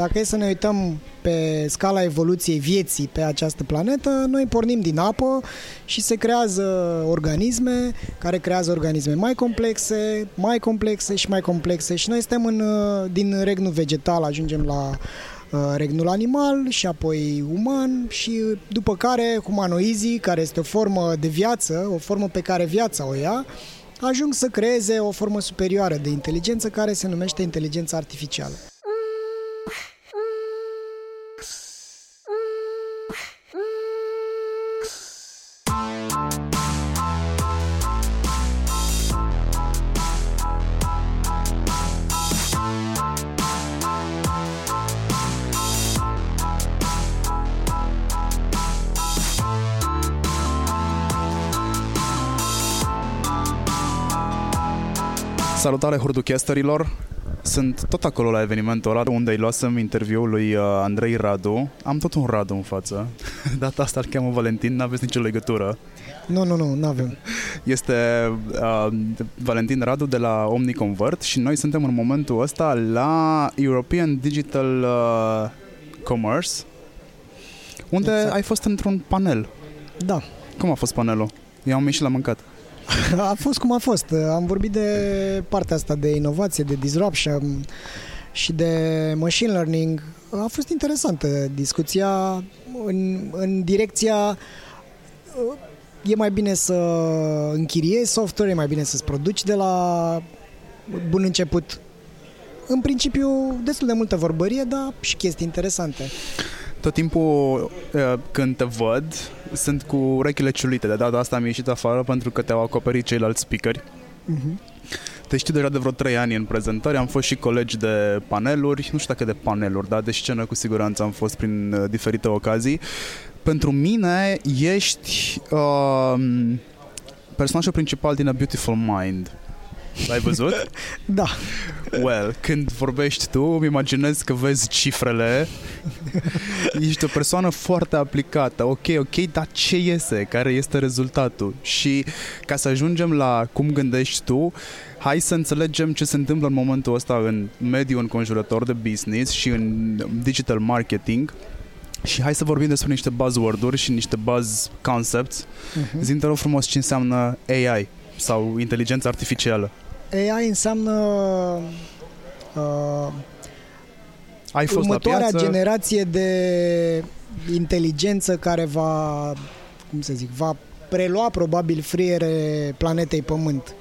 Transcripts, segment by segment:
Dacă e să ne uităm pe scala evoluției vieții pe această planetă, noi pornim din apă și se creează organisme care creează organisme mai complexe, mai complexe și mai complexe și noi suntem în, din regnul vegetal, ajungem la uh, regnul animal și apoi uman și după care humanoizii, care este o formă de viață, o formă pe care viața o ia, ajung să creeze o formă superioară de inteligență care se numește inteligența artificială. Salutare hurduchesterilor! Sunt tot acolo la evenimentul ăla unde îi luasem interviul lui uh, Andrei Radu. Am tot un Radu în față. Data asta îl cheamă Valentin, n-aveți nicio legătură. Nu, nu, nu, nu avem. Este uh, Valentin Radu de la OmniConvert și noi suntem în momentul ăsta la European Digital uh, Commerce, unde exact. ai fost într-un panel. Da. Cum a fost panelul? Eu am ieșit la mâncat. A fost cum a fost. Am vorbit de partea asta de inovație, de disruption și de machine learning. A fost interesantă discuția în, în direcția e mai bine să închiriezi software, e mai bine să-ți produci de la bun început. În principiu, destul de multă vorbărie, dar și chestii interesante. Tot timpul când te văd, sunt cu urechile ciulite. De data asta am ieșit afară pentru că te-au acoperit ceilalți speakeri. Uh-huh. Te știu deja de vreo 3 ani în prezentări, am fost și colegi de paneluri, nu știu dacă de paneluri, dar de scenă cu siguranță am fost prin uh, diferite ocazii. Pentru mine ești uh, personajul principal din A Beautiful Mind. L-ai văzut? da. Well, când vorbești tu, îmi imaginez că vezi cifrele. Ești o persoană foarte aplicată. Ok, ok, dar ce iese? Care este rezultatul? Și ca să ajungem la cum gândești tu, hai să înțelegem ce se întâmplă în momentul ăsta în mediul înconjurător de business și în digital marketing. Și hai să vorbim despre niște buzzword-uri și niște buzz concepts. Uh-huh. Zi-mi te rog frumos ce înseamnă AI sau inteligența artificială. AI înseamnă uh, Ai fost următoarea la piață? generație de inteligență care va, cum să zic, va prelua probabil friere planetei Pământ. Uh,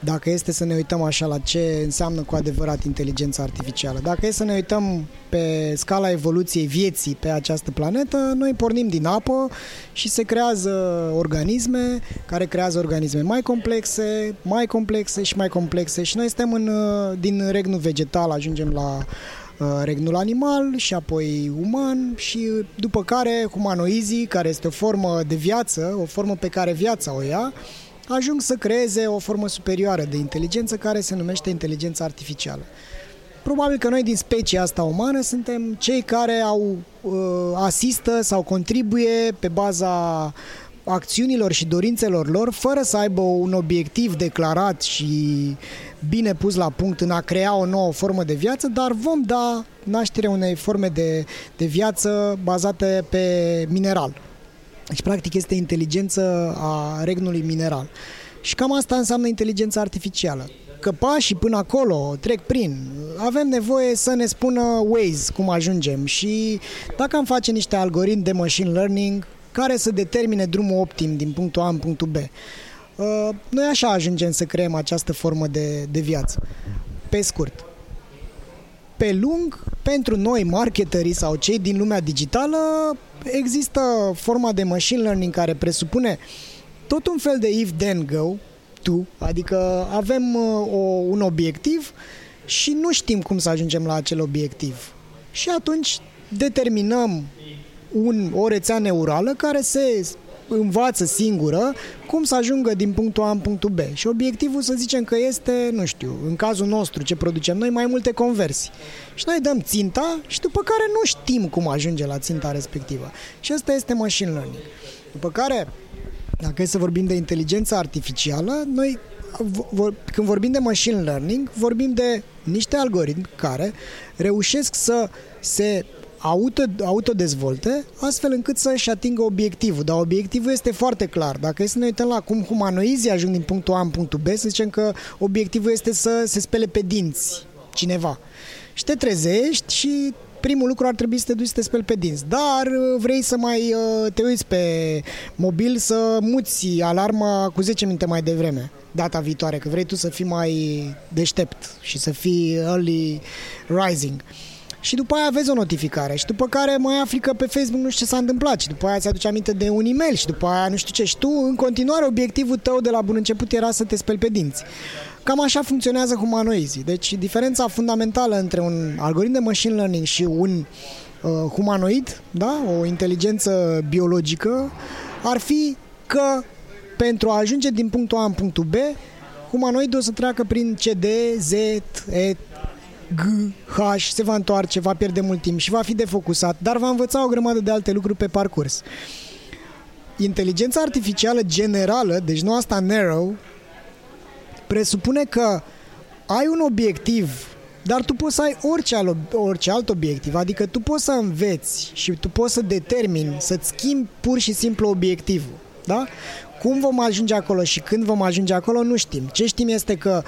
dacă este să ne uităm așa la ce înseamnă cu adevărat inteligența artificială. Dacă e să ne uităm pe scala evoluției vieții pe această planetă, noi pornim din apă și se creează organisme care creează organisme mai complexe, mai complexe și mai complexe și noi suntem în, din regnul vegetal, ajungem la uh, regnul animal și apoi uman și după care humanoizii, care este o formă de viață, o formă pe care viața o ia, ajung să creeze o formă superioară de inteligență care se numește inteligența artificială. Probabil că noi din specia asta umană suntem cei care au uh, asistă sau contribuie pe baza acțiunilor și dorințelor lor, fără să aibă un obiectiv declarat și bine pus la punct în a crea o nouă formă de viață, dar vom da naștere unei forme de, de viață bazate pe mineral. Deci, practic, este inteligență a regnului mineral. Și cam asta înseamnă inteligența artificială. Că pașii până acolo trec prin. Avem nevoie să ne spună Waze cum ajungem și dacă am face niște algoritmi de machine learning care să determine drumul optim din punctul A în punctul B. Uh, noi așa ajungem să creăm această formă de, de viață. Pe scurt. Pe lung, pentru noi, marketerii sau cei din lumea digitală, există forma de machine learning care presupune tot un fel de if then go to, adică avem uh, o, un obiectiv și nu știm cum să ajungem la acel obiectiv. Și atunci determinăm un, o rețea neurală care se învață singură cum să ajungă din punctul A în punctul B. Și obiectivul să zicem că este, nu știu, în cazul nostru ce producem noi, mai multe conversii. Și noi dăm ținta și după care nu știm cum ajunge la ținta respectivă. Și asta este machine learning. După care, dacă e să vorbim de inteligență artificială, noi când vorbim de machine learning, vorbim de niște algoritmi care reușesc să se auto, autodezvolte astfel încât să-și atingă obiectivul. Dar obiectivul este foarte clar. Dacă este să ne uităm la cum humanoizii ajung din punctul A în punctul B, să zicem că obiectivul este să se spele pe dinți cineva. Și te trezești și primul lucru ar trebui să te duci să te speli pe dinți. Dar uh, vrei să mai uh, te uiți pe mobil să muți alarma cu 10 minute mai devreme data viitoare, că vrei tu să fii mai deștept și să fii early rising. Și după aia vezi o notificare și după care mai afli că pe Facebook nu știu ce s-a întâmplat și după aia ți-aduce aminte de un e-mail și după aia nu știu ce și tu în continuare obiectivul tău de la bun început era să te speli pe dinți. Cam așa funcționează humanoizii. Deci diferența fundamentală între un algoritm de machine learning și un uh, humanoid, da? o inteligență biologică, ar fi că pentru a ajunge din punctul A în punctul B, humanoidul o să treacă prin CD, Z, E, G, H, se va întoarce, va pierde mult timp și va fi defocusat, dar va învăța o grămadă de alte lucruri pe parcurs. Inteligența artificială generală, deci nu asta narrow, presupune că ai un obiectiv, dar tu poți să ai orice, alt, orice alt obiectiv, adică tu poți să înveți și tu poți să determini, să-ți schimbi pur și simplu obiectivul. Da? Cum vom ajunge acolo și când vom ajunge acolo, nu știm. Ce știm este că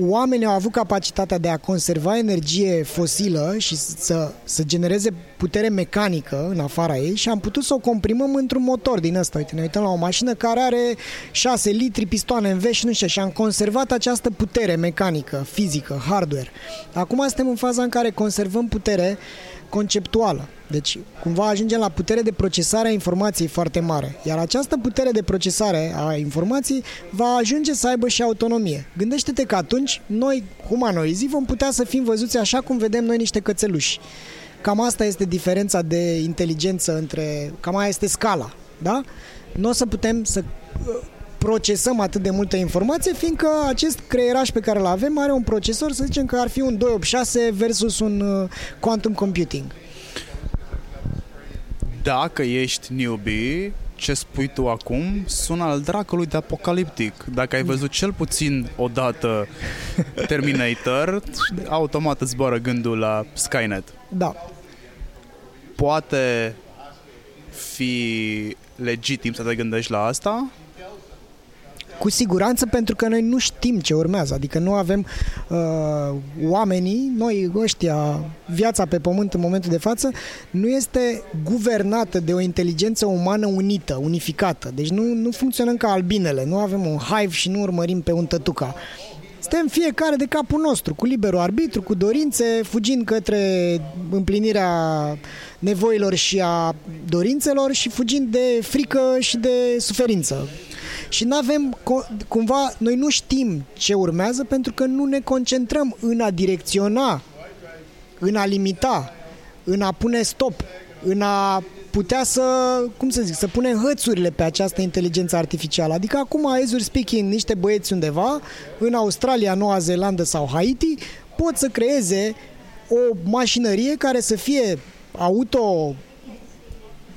oamenii au avut capacitatea de a conserva energie fosilă și să, să genereze putere mecanică în afara ei și am putut să o comprimăm într-un motor din ăsta. Uite, ne uităm la o mașină care are 6 litri pistoane în vești și nu știu, și am conservat această putere mecanică, fizică, hardware. Acum suntem în faza în care conservăm putere conceptuală. Deci, cumva ajungem la putere de procesare a informației foarte mare. Iar această putere de procesare a informației va ajunge să aibă și autonomie. Gândește-te că atunci noi, humanoizii, vom putea să fim văzuți așa cum vedem noi niște cățeluși. Cam asta este diferența de inteligență între... Cam aia este scala, da? Nu o să putem să uh, procesăm atât de multă informație, fiindcă acest creieraș pe care îl avem are un procesor, să zicem că ar fi un 286 versus un uh, quantum computing. Dacă ești newbie, ce spui tu acum sună al dracului de apocaliptic. Dacă ai văzut cel puțin o dată Terminator, automat îți zboară gândul la Skynet. Da. Poate fi legitim să te gândești la asta? Cu siguranță pentru că noi nu știm ce urmează, adică nu avem uh, oamenii, noi ăștia, viața pe pământ în momentul de față, nu este guvernată de o inteligență umană unită, unificată. Deci nu, nu funcționăm ca albinele, nu avem un hive și nu urmărim pe un tătuca. Suntem fiecare de capul nostru, cu liberul arbitru, cu dorințe, fugind către împlinirea nevoilor și a dorințelor și fugind de frică și de suferință. Și nu avem, cumva, noi nu știm ce urmează pentru că nu ne concentrăm în a direcționa, în a limita, în a pune stop, în a putea să, cum să zic, să punem hățurile pe această inteligență artificială. Adică acum, as we're speaking, niște băieți undeva, în Australia, Noua Zeelandă sau Haiti, pot să creeze o mașinărie care să fie auto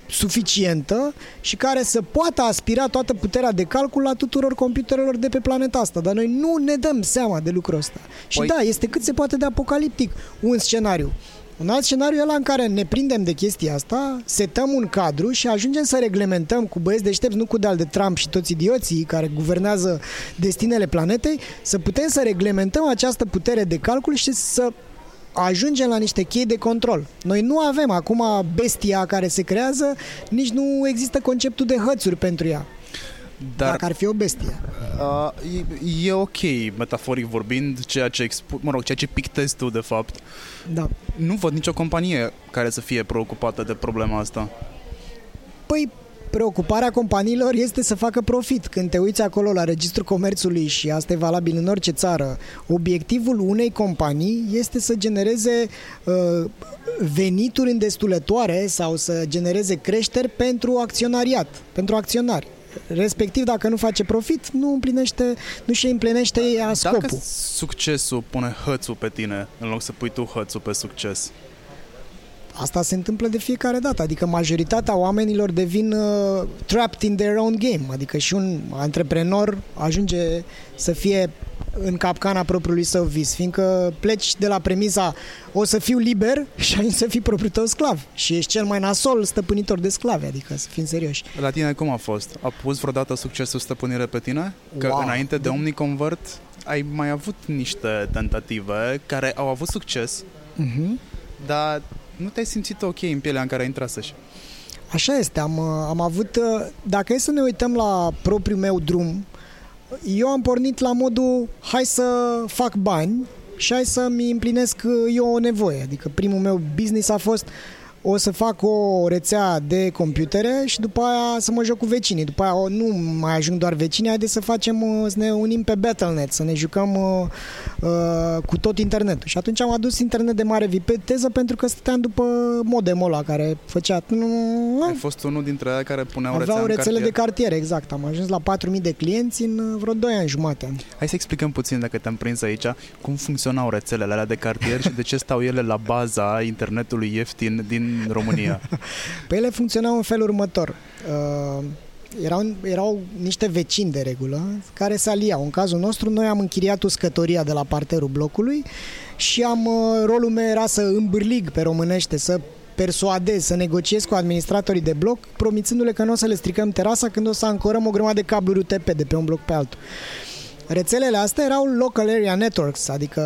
suficientă și care să poată aspira toată puterea de calcul la tuturor computerelor de pe planeta asta. Dar noi nu ne dăm seama de lucrul ăsta. Și păi... da, este cât se poate de apocaliptic un scenariu. Un alt scenariu e ăla în care ne prindem de chestia asta, setăm un cadru și ajungem să reglementăm cu băieți deștepți, nu cu de de Trump și toți idioții care guvernează destinele planetei, să putem să reglementăm această putere de calcul și să ajungem la niște chei de control. Noi nu avem acum bestia care se creează, nici nu există conceptul de hățuri pentru ea. Dar, Dacă ar fi o bestie. Uh, e, e ok, metaforic vorbind, ceea ce expu- mă rog, ceea ce pictezi tu, de fapt. Da. Nu văd nicio companie care să fie preocupată de problema asta. Păi, preocuparea companiilor este să facă profit. Când te uiți acolo la registrul comerțului și asta e valabil în orice țară, obiectivul unei companii este să genereze uh, venituri îndestulătoare sau să genereze creșteri pentru acționariat, pentru acționari. Respectiv, dacă nu face profit, nu împlinește, nu și împlinește scopul. Dacă succesul pune hățul pe tine, în loc să pui tu hățul pe succes, asta se întâmplă de fiecare dată, adică majoritatea oamenilor devin uh, trapped in their own game, adică și un antreprenor ajunge să fie în capcana propriului său vis, fiindcă pleci de la premisa o să fiu liber și ai să fii propriul tău sclav și ești cel mai nasol stăpânitor de sclavi, adică să fim serioși. La tine cum a fost? A pus vreodată succesul stăpânire pe tine? Că Wow. înainte de OmniConvert ai mai avut niște tentative care au avut succes, Uh-huh. dar nu te-ai simțit ok în pielea în care ai intrat să Așa este, am, uh, am avut, uh, dacă e să ne uităm la propriul meu drum, eu am pornit la modul hai să fac bani și hai să-mi împlinesc uh, eu o nevoie. Adică primul meu business a fost o să fac o rețea de computere și după aia să mă joc cu vecinii. După aia o, nu mai ajung doar vecinii, haideți să facem, uh, să ne unim pe Battle.net, să ne jucăm uh, uh, cu tot internetul. Și atunci am adus internet de mare viteză pentru că stăteam după modemul ăla care făcea... Ai fost unul dintre aia care puneau rețea Aveau în rețele cartier. de cartier, exact. Am ajuns la 4.000 de clienți în uh, vreo 2 ani jumate. Hai să explicăm puțin, dacă te-am prins aici, cum funcționau rețelele alea de cartier și de ce stau ele la baza internetului ieftin din România. Pe ele funcționau în felul următor. Uh, erau, erau niște vecini de regulă care se aliau. În cazul nostru, noi am închiriat uscătoria de la parterul blocului și am uh, rolul meu era să îmbârlig pe românește, să persuadez, să negociez cu administratorii de bloc, promițându-le că nu o să le stricăm terasa când o să ancorăm o grămadă de cabluri UTP de pe un bloc pe altul. Rețelele astea erau local area networks, adică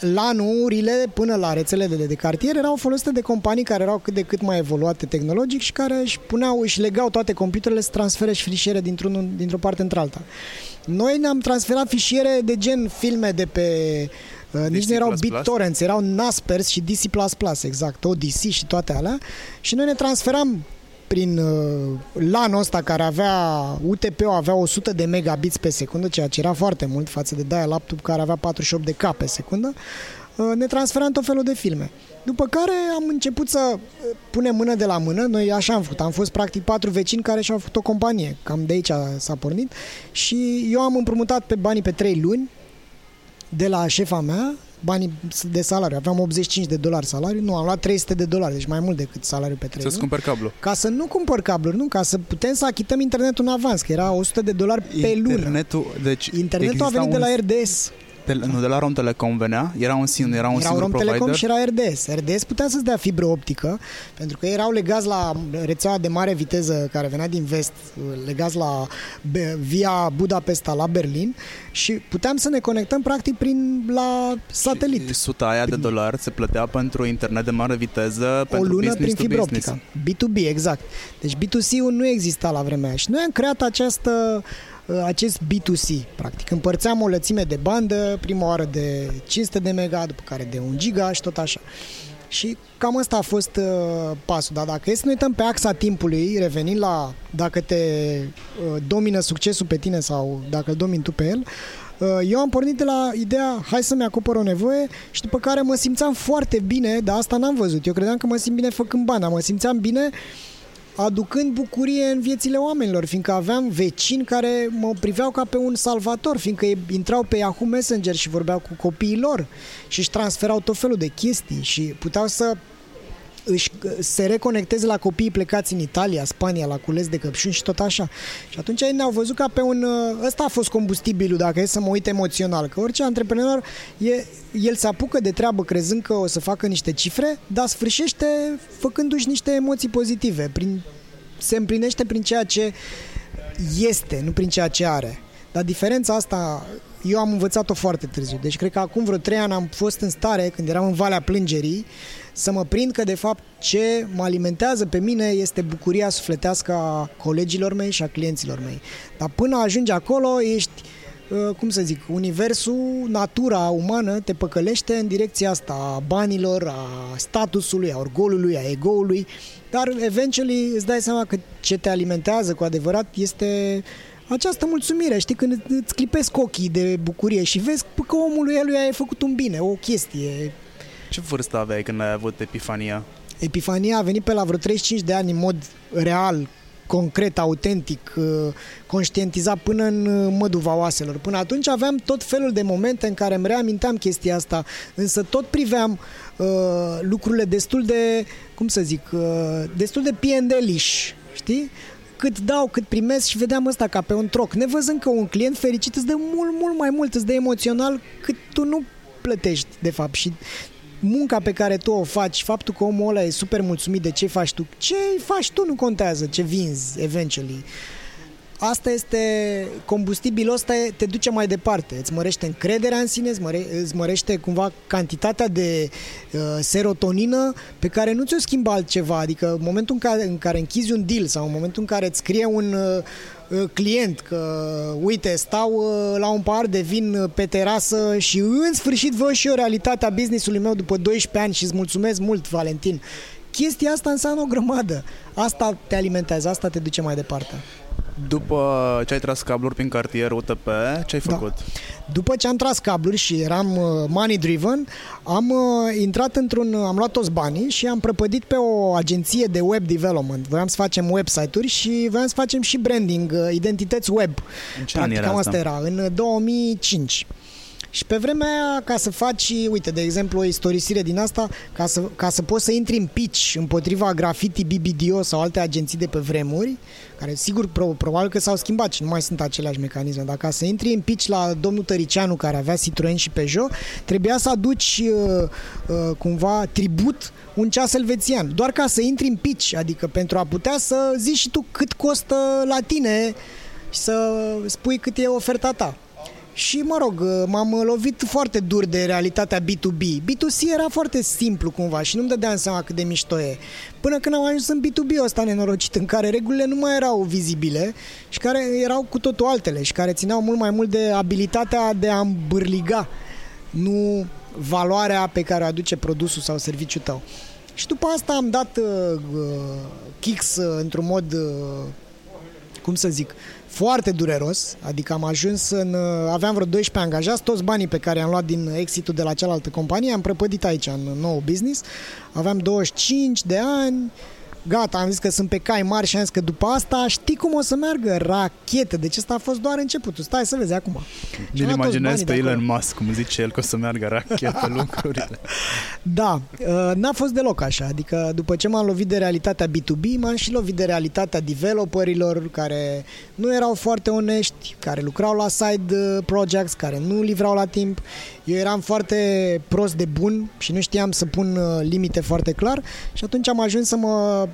LAN-urile până la rețelele de, de cartier erau folosite de companii care erau cât de cât mai evoluate tehnologic și care își puneau, își legau toate computerele să transfere și fișiere dintr-un, dintr-o parte într-alta. Noi ne-am transferat fișiere de gen filme de pe Uh, nici DC++? nu erau BitTorrents, erau Naspers și DC++, exact, ODC și toate alea. Și noi ne transferam prin uh, LAN-ul ăsta care avea UTP-ul avea 100 de megabits pe secundă, ceea ce era foarte mult față de dial-up care avea 48 de K pe secundă, uh, ne transferam tot felul de filme. După care am început să uh, punem mână de la mână, noi așa am făcut, am fost practic patru vecini care și-au făcut o companie, cam de aici s-a pornit. Și eu am împrumutat pe banii pe 3 luni de la șefa mea banii de salariu. Aveam 85 de dolari salariu, nu, am luat 300 de dolari, deci mai mult decât salariul pe 3 Să-ți luni. cumperi cablu. Ca să nu cumpăr cabluri, nu, ca să putem să achităm internetul în avans, că era 100 de dolari pe lună. Internetul, deci Internetul a exista venit de un- la RDS. De, nu, de la Romtelecom venea, era un, sin, era un Era singur Rom provider. Telecom și era RDS. RDS putea să-ți dea fibră optică, pentru că erau legați la rețeaua de mare viteză care venea din vest, legați la Be- via Budapesta la Berlin și puteam să ne conectăm practic prin la satelit. Suta aia de dolari se plătea pentru internet de mare viteză, o pentru lună business prin to fibră business. optică. B2B, exact. Deci B2C-ul nu exista la vremea aia și noi am creat această, uh, acest B2C, practic. Împărțeam o lățime de bandă, prima oară de 500 de mega, după care de 1 giga și tot așa. Și cam asta a fost uh, pasul. Dar dacă e să ne uităm pe axa timpului, revenind la dacă te uh, domină succesul pe tine sau dacă îl domini tu pe el, uh, eu am pornit de la ideea hai să-mi acopăr o nevoie și după care mă simțeam foarte bine, dar asta n-am văzut. Eu credeam că mă simt bine făcând bani, dar mă simțeam bine aducând bucurie în viețile oamenilor, fiindcă aveam vecini care mă priveau ca pe un salvator, fiindcă ei intrau pe Yahoo Messenger și vorbeau cu copiii lor și își transferau tot felul de chestii și puteau să își se reconecteze la copiii plecați în Italia, Spania, la cules de căpșuni și tot așa. Și atunci ei ne-au văzut ca pe un... Ăsta a fost combustibilul, dacă e să mă uit emoțional, că orice antreprenor, e, el se apucă de treabă crezând că o să facă niște cifre, dar sfârșește făcându-și niște emoții pozitive. Prin, se împlinește prin ceea ce este, nu prin ceea ce are. Dar diferența asta eu am învățat-o foarte târziu. Deci cred că acum vreo trei ani am fost în stare, când eram în Valea Plângerii, să mă prind că de fapt ce mă alimentează pe mine este bucuria sufletească a colegilor mei și a clienților mei. Dar până ajungi acolo ești uh, cum să zic, universul, natura umană te păcălește în direcția asta a banilor, a statusului, a orgolului, a egoului, dar eventually îți dai seama că ce te alimentează cu adevărat este această mulțumire, știi, când îți clipesc ochii de bucurie și vezi că omului lui ai făcut un bine, o chestie. Ce vârstă aveai când ai avut epifania? Epifania a venit pe la vreo 35 de ani în mod real, concret, autentic, uh, conștientizat până în uh, măduva oaselor. Până atunci aveam tot felul de momente în care îmi reaminteam chestia asta, însă tot priveam uh, lucrurile destul de, cum să zic, uh, destul de piendeliș, știi? cât dau, cât primesc și vedeam ăsta ca pe un troc. Nevăzând că un client fericit îți dă mult, mult mai mult, îți dă emoțional cât tu nu plătești, de fapt. Și munca pe care tu o faci, faptul că omul ăla e super mulțumit de ce faci tu, ce faci tu nu contează, ce vinzi eventually. Asta este, combustibilul ăsta te duce mai departe, îți mărește încrederea în sine, îți, măre, îți mărește cumva cantitatea de uh, serotonină pe care nu ți-o schimbă altceva, adică în momentul în care, în care închizi un deal sau în momentul în care îți scrie un uh, uh client că, uite, stau uh, la un par de vin pe terasă și în sfârșit văd și eu realitatea businessului meu după 12 ani și îți mulțumesc mult, Valentin. Chestia asta înseamnă o grămadă. Asta te alimentează, asta te duce mai departe. După ce ai tras cabluri prin cartier UTP, ce ai da. făcut? Da. După ce am tras cabluri și eram uh, money driven, am uh, intrat într-un, am luat toți banii și am prăpădit pe o agenție de web development. Voiam să facem website-uri și voiam să facem și branding, uh, identități web. În ce Practic, era asta? asta era, în 2005. Și pe vremea aia, ca să faci, uite, de exemplu, o istorisire din asta, ca să, ca să poți să intri în pitch împotriva Graffiti, BBDO sau alte agenții de pe vremuri, care sigur pro, probabil că s-au schimbat și nu mai sunt aceleași mecanisme, dar ca să intri în pitch la domnul Tăricianu care avea Citroen și Peugeot, trebuia să aduci uh, uh, cumva tribut un ceas elvețian, doar ca să intri în pitch, adică pentru a putea să zici și tu cât costă la tine și să spui cât e oferta ta. Și, mă rog, m-am lovit foarte dur de realitatea B2B. B2C era foarte simplu cumva și nu-mi dădeam seama cât de mișto e. Până când am ajuns în B2B ăsta nenorocit, în care regulile nu mai erau vizibile și care erau cu totul altele și care țineau mult mai mult de abilitatea de a îmbârliga, nu valoarea pe care o aduce produsul sau serviciul tău. Și după asta am dat uh, uh kicks uh, într-un mod, uh, cum să zic, foarte dureros, adică am ajuns în... Uh, aveam vreo 12 angajați, toți banii pe care am luat din exitul de la cealaltă companie am prăpădit aici în nou business. Aveam 25 de ani, gata, am zis că sunt pe cai mari și am zis că după asta știi cum o să meargă rachetă. Deci asta a fost doar începutul. Stai să vezi acum. Mi-l imaginez pe Elon Musk, cum zice el că o să meargă rachetă lucrurile. Da, uh, n-a fost deloc așa. Adică după ce m-am lovit de realitatea B2B, m-am și lovit de realitatea developerilor care nu erau foarte onești, care lucrau la side uh, projects, care nu livrau la timp. Eu eram foarte prost de bun și nu știam să pun uh, limite foarte clar și atunci am ajuns să mă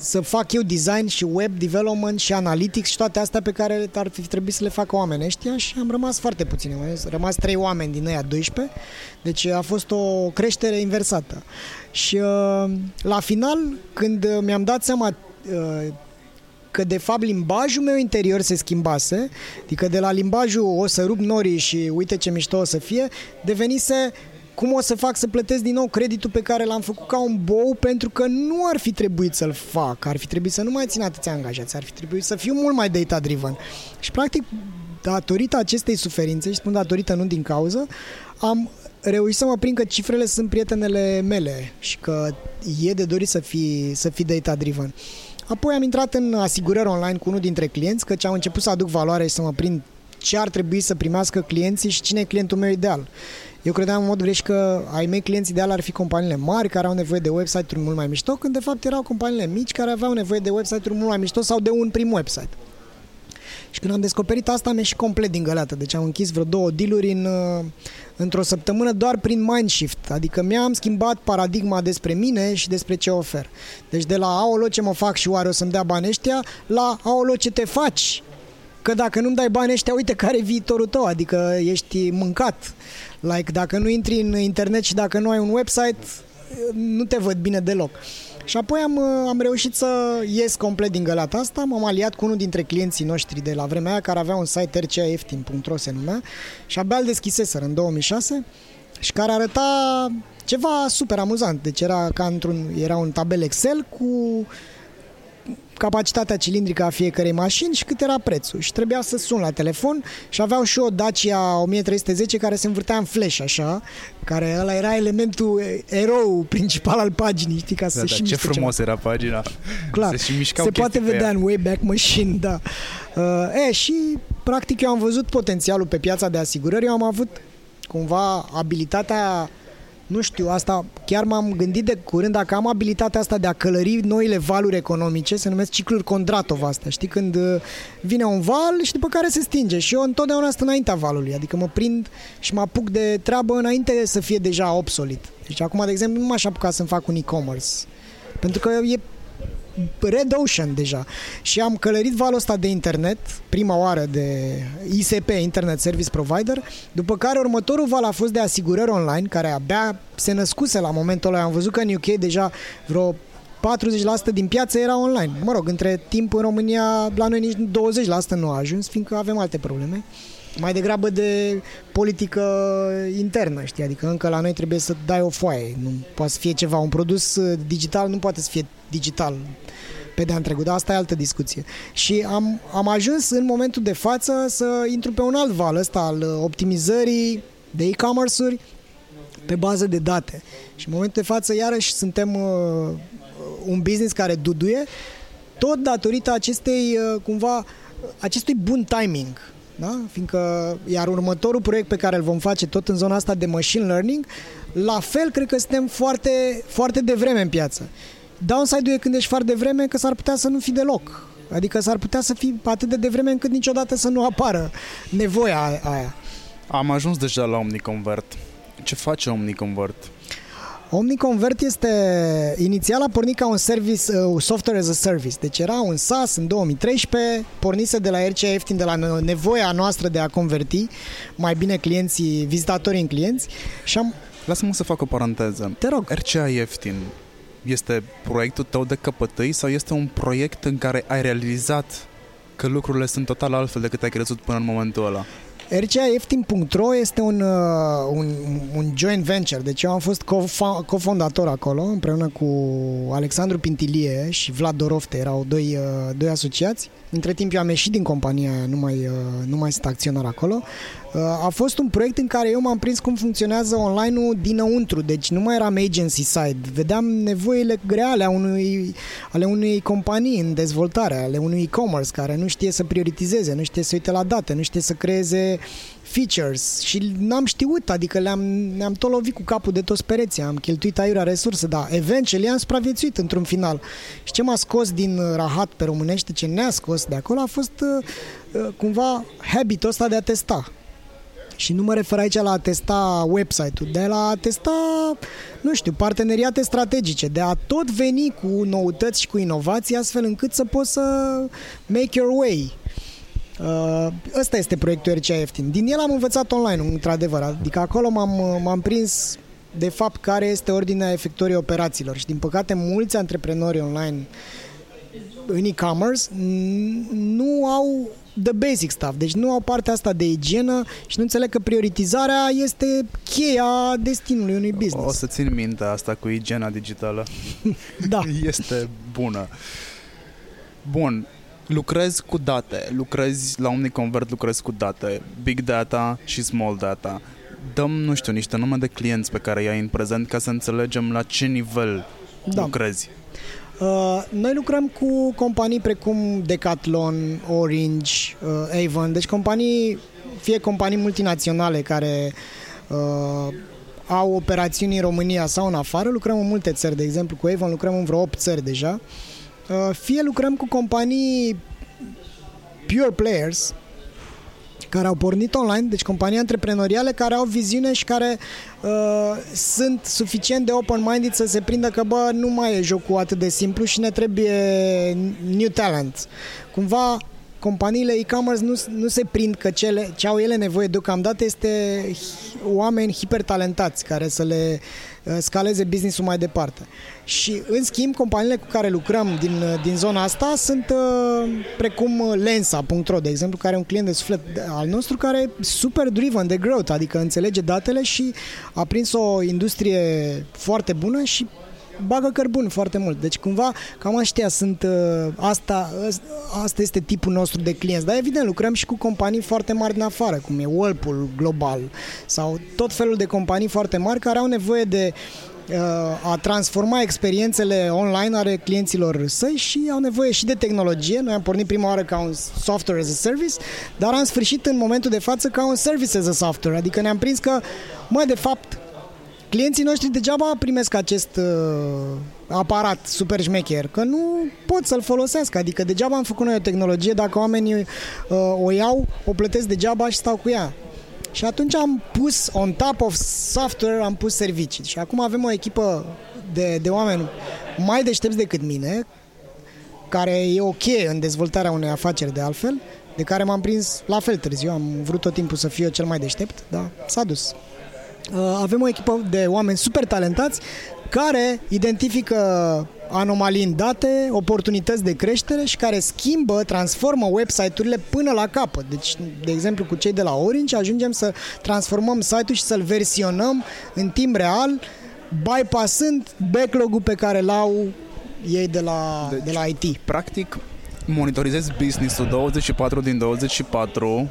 să fac eu design și web development și analytics și toate astea pe care ar fi trebuit să le facă oameni ăștia și am rămas foarte puțini. Am rămas trei oameni din ăia 12, deci a fost o creștere inversată. Și uh, la final, când mi-am dat seama uh, că de fapt limbajul meu interior se schimbase, adică de la limbajul o să rup norii și uite ce mișto o să fie, devenise cum o să fac să plătesc din nou creditul pe care l-am făcut ca un bou pentru că nu ar fi trebuit să-l fac, ar fi trebuit să nu mai țin atâția angajați, ar fi trebuit să fiu mult mai data-driven. Și practic, datorită acestei suferințe, și spun datorită nu din cauză, am reușit să mă prind că cifrele sunt prietenele mele și că e de dorit să fii, să fii data-driven. Apoi am intrat în asigurări online cu unul dintre clienți, căci am început să aduc valoare și să mă prind ce ar trebui să primească clienții și cine e clientul meu ideal. Eu credeam în mod greșit că ai mei clienți ideal ar fi companiile mari care au nevoie de website-uri mult mai mișto, când de fapt erau companiile mici care aveau nevoie de website-uri mult mai mișto sau de un prim website. Și când am descoperit asta, mi-e și complet din găleată. Deci am închis vreo două dealuri în, uh, într-o săptămână doar prin mindshift. Adică mi-am schimbat paradigma despre mine și despre ce ofer. Deci de la aolo ce mă fac și oare o să-mi dea bani ăștia, la aolo ce te faci. Că dacă nu-mi dai bani ăștia, uite care e viitorul tău, adică ești mâncat. Like, dacă nu intri în internet și dacă nu ai un website, nu te văd bine deloc. Și apoi am, am reușit să ies complet din gălata asta, m-am aliat cu unul dintre clienții noștri de la vremea aia, care avea un site rcaeftin.ro se numea, și abia îl deschiseseră în 2006 și care arăta ceva super amuzant. Deci era ca într-un, era un tabel Excel cu capacitatea cilindrică a fiecarei mașini și cât era prețul. Și trebuia să sun la telefon și aveau și o Dacia 1310 care se învârtea în flash așa, care ăla era elementul erou principal al paginii, știi, ca să da, se da, și ce miște frumos ceva. era pagina. Clar, se, și mișcau se chestii poate pe vedea ea. în Wayback Machine, da. Uh, e, și practic eu am văzut potențialul pe piața de asigurări, eu am avut cumva abilitatea nu știu, asta chiar m-am gândit de curând dacă am abilitatea asta de a călări noile valuri economice, se numesc cicluri Kondratov astea, știi, când uh, vine un val și după care se stinge. Și eu întotdeauna sunt înaintea valului, adică mă prind și mă apuc de treabă înainte să fie deja obsolit. Deci acum, de exemplu, nu m-aș apuca să-mi fac un e-commerce, pentru că e Red Ocean deja. Și am călărit valul ăsta de internet, prima oară de ISP, Internet Service Provider, după care următorul val a fost de asigurări online, care abia se născuse la momentul ăla. Am văzut că în UK deja vreo 40% din piață era online. Mă rog, între timp în România la noi nici 20% nu a ajuns, fiindcă avem alte probleme. Mai degrabă de politică internă, știi? Adică încă la noi trebuie să dai o foaie. Nu poate să fie ceva, un produs uh, digital nu poate să fie digital pe de-a întregul, dar asta e altă discuție. Și am, am ajuns în momentul de față să intru pe un alt val ăsta al uh, optimizării de e-commerce-uri pe bază de date. Și în momentul de față, iarăși, suntem uh, un business care duduie tot datorită acestei, uh, cumva, acestui bun timing. Da? Fiindcă, iar următorul proiect pe care îl vom face tot în zona asta de machine learning, la fel cred că suntem foarte, foarte devreme în piață. Downside-ul e când ești foarte devreme că s-ar putea să nu fii deloc. Adică s-ar putea să fii atât de devreme încât niciodată să nu apară nevoia aia. Am ajuns deja la OmniConvert. Ce face OmniConvert? OmniConvert este inițial a pornit ca un service, uh, software as a service. Deci era un SaaS în 2013, pornise de la RCA ieftin, de la nevoia noastră de a converti mai bine clienții, vizitatorii în clienți și am... Lasă-mă să fac o paranteză. Te rog. RCA ieftin este proiectul tău de căpătâi sau este un proiect în care ai realizat că lucrurile sunt total altfel decât ai crezut până în momentul ăla? RCAieftin.ro este un, uh, un, un joint venture, deci eu am fost co- cofondator acolo împreună cu Alexandru Pintilie și Vlad Dorofte, erau doi, uh, doi asociați. Între timp eu am ieșit din compania aia, nu mai, uh, nu mai sunt acționar acolo. A fost un proiect în care eu m-am prins cum funcționează online-ul dinăuntru, deci nu mai eram agency side. Vedeam nevoile reale a unui, ale unei companii în dezvoltare, ale unui e-commerce care nu știe să prioritizeze, nu știe să uite la date, nu știe să creeze features și n-am știut, adică le-am, ne-am tot lovit cu capul de toți pereții, am cheltuit aiurea resurse, dar eventually am supraviețuit într-un final. Și ce m-a scos din rahat pe românește, ce ne-a scos de acolo a fost uh, cumva habitul ăsta de a testa. Și nu mă refer aici la a testa website-ul, de la a testa, nu știu, parteneriate strategice, de a tot veni cu noutăți și cu inovații astfel încât să poți să make your way. Uh, ăsta este proiectul RCA Ieftin. Din el am învățat online, într-adevăr. Adică acolo m-am, m-am prins de fapt care este ordinea efectuării operațiilor și din păcate mulți antreprenori online în e-commerce nu au the basic stuff, deci nu au partea asta de igienă și nu înțeleg că prioritizarea este cheia destinului unui business. O să țin minte asta cu igiena digitală. da. Este bună. Bun, lucrezi cu date, lucrezi la OmniConvert, lucrezi cu date, big data și small data. Dăm, nu știu, niște nume de clienți pe care i-ai în prezent ca să înțelegem la ce nivel da. lucrezi. Uh, noi lucrăm cu companii precum Decathlon, Orange, uh, Avon, deci companii, fie companii multinaționale care uh, au operațiuni în România sau în afară, lucrăm în multe țări, de exemplu cu Avon lucrăm în vreo 8 țări deja, uh, fie lucrăm cu companii pure players, care au pornit online, deci companii antreprenoriale care au viziune și care uh, sunt suficient de open-minded să se prindă că, bă, nu mai e jocul atât de simplu și ne trebuie new talent. Cumva companiile e-commerce nu, nu se prind că cele, ce au ele nevoie deocamdată este oameni hipertalentați care să le uh, scaleze business-ul mai departe. Și, în schimb, companiile cu care lucrăm din, uh, din zona asta sunt uh, precum Lensa.ro, de exemplu, care e un client de suflet al nostru care e super driven de growth, adică înțelege datele și a prins o industrie foarte bună și bagă cărbun foarte mult. Deci cumva cam aștia sunt, uh, asta, asta este tipul nostru de clienți. Dar evident lucrăm și cu companii foarte mari din afară, cum e Whirlpool Global sau tot felul de companii foarte mari care au nevoie de uh, a transforma experiențele online ale clienților săi și au nevoie și de tehnologie. Noi am pornit prima oară ca un software as a service, dar am sfârșit în momentul de față ca un service as a software. Adică ne-am prins că, mă, de fapt, clienții noștri degeaba primesc acest uh, aparat super șmecher, că nu pot să-l folosească. Adică degeaba am făcut noi o tehnologie dacă oamenii uh, o iau, o plătesc degeaba și stau cu ea. Și atunci am pus, on top of software, am pus servicii. Și acum avem o echipă de, de oameni mai deștepți decât mine, care e ok în dezvoltarea unei afaceri de altfel, de care m-am prins la fel târziu. Am vrut tot timpul să fiu cel mai deștept, dar s-a dus. Uh, avem o echipă de oameni super talentați care identifică anomalii în date, oportunități de creștere și care schimbă, transformă website-urile până la capăt. Deci, de exemplu, cu cei de la Orange ajungem să transformăm site-ul și să-l versionăm în timp real, bypassând backlog-ul pe care l-au ei de la, deci, de la IT. Practic, monitorizezi business-ul 24 din 24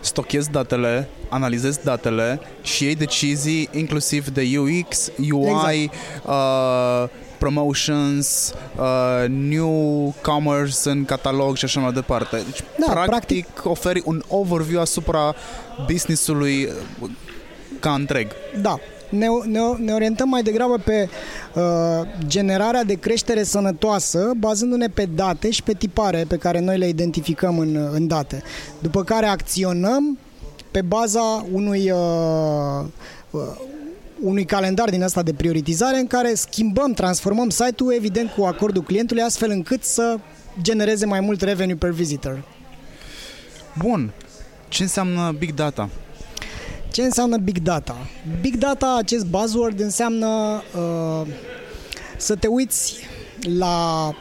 stochezi datele, analizezi datele și iei decizii inclusiv de UX, UI, exact. uh, promotions, uh, new commerce în catalog și așa mai departe. Deci, da, practic, practic oferi un overview asupra business-ului uh, ca întreg. Da, ne, ne, ne orientăm mai degrabă pe uh, generarea de creștere sănătoasă, bazându-ne pe date și pe tipare pe care noi le identificăm în, în date. După care acționăm pe baza unui uh, uh, unui calendar din asta de prioritizare în care schimbăm, transformăm site-ul evident cu acordul clientului astfel încât să genereze mai mult revenue per visitor. Bun. Ce înseamnă big data? Ce înseamnă big data? Big data, acest buzzword, înseamnă uh, să te uiți la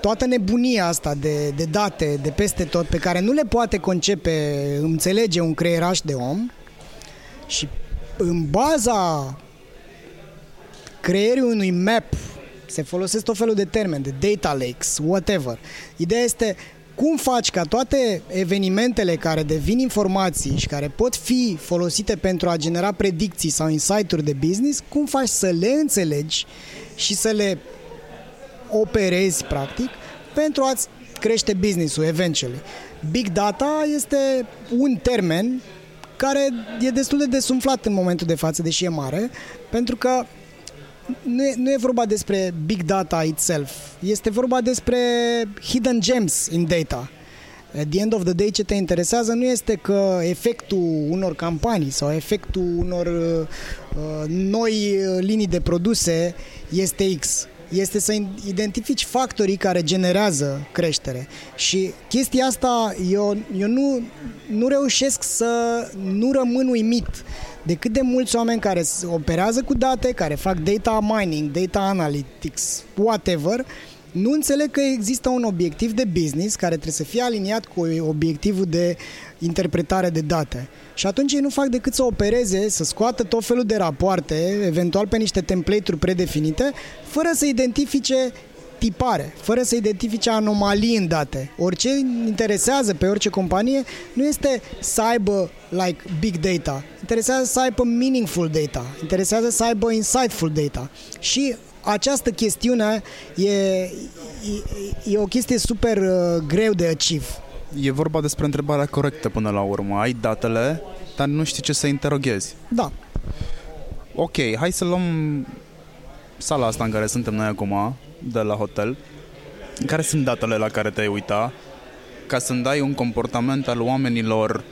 toată nebunia asta de, de date de peste tot pe care nu le poate concepe, înțelege un creieraș de om și în baza creierii unui map se folosesc tot felul de termeni, de data lakes, whatever. Ideea este cum faci ca toate evenimentele care devin informații și care pot fi folosite pentru a genera predicții sau insight-uri de business, cum faci să le înțelegi și să le operezi practic pentru a-ți crește business-ul eventually. Big data este un termen care e destul de desumflat în momentul de față, deși e mare, pentru că nu e, nu e vorba despre big data itself, este vorba despre hidden gems in data. At the end of the day, ce te interesează nu este că efectul unor campanii sau efectul unor uh, noi linii de produse este X. Este să identifici factorii care generează creștere. Și chestia asta eu, eu nu, nu reușesc să nu rămân uimit de cât de mulți oameni care operează cu date, care fac data mining, data analytics, whatever, nu înțeleg că există un obiectiv de business care trebuie să fie aliniat cu obiectivul de interpretare de date. Și atunci ei nu fac decât să opereze, să scoată tot felul de rapoarte, eventual pe niște template-uri predefinite, fără să identifice tipare, fără să identifice anomalii în date. Orice interesează pe orice companie nu este să aibă like big data, interesează să aibă meaningful data, interesează să aibă insightful data. Și această chestiune e, e, e o chestie super uh, greu de achieve. E vorba despre întrebarea corectă până la urmă. Ai datele, dar nu știi ce să interoghezi. Da. Ok, hai să luăm sala asta în care suntem noi acum, de la hotel, care sunt datele la care te-ai uita ca să-mi dai un comportament al oamenilor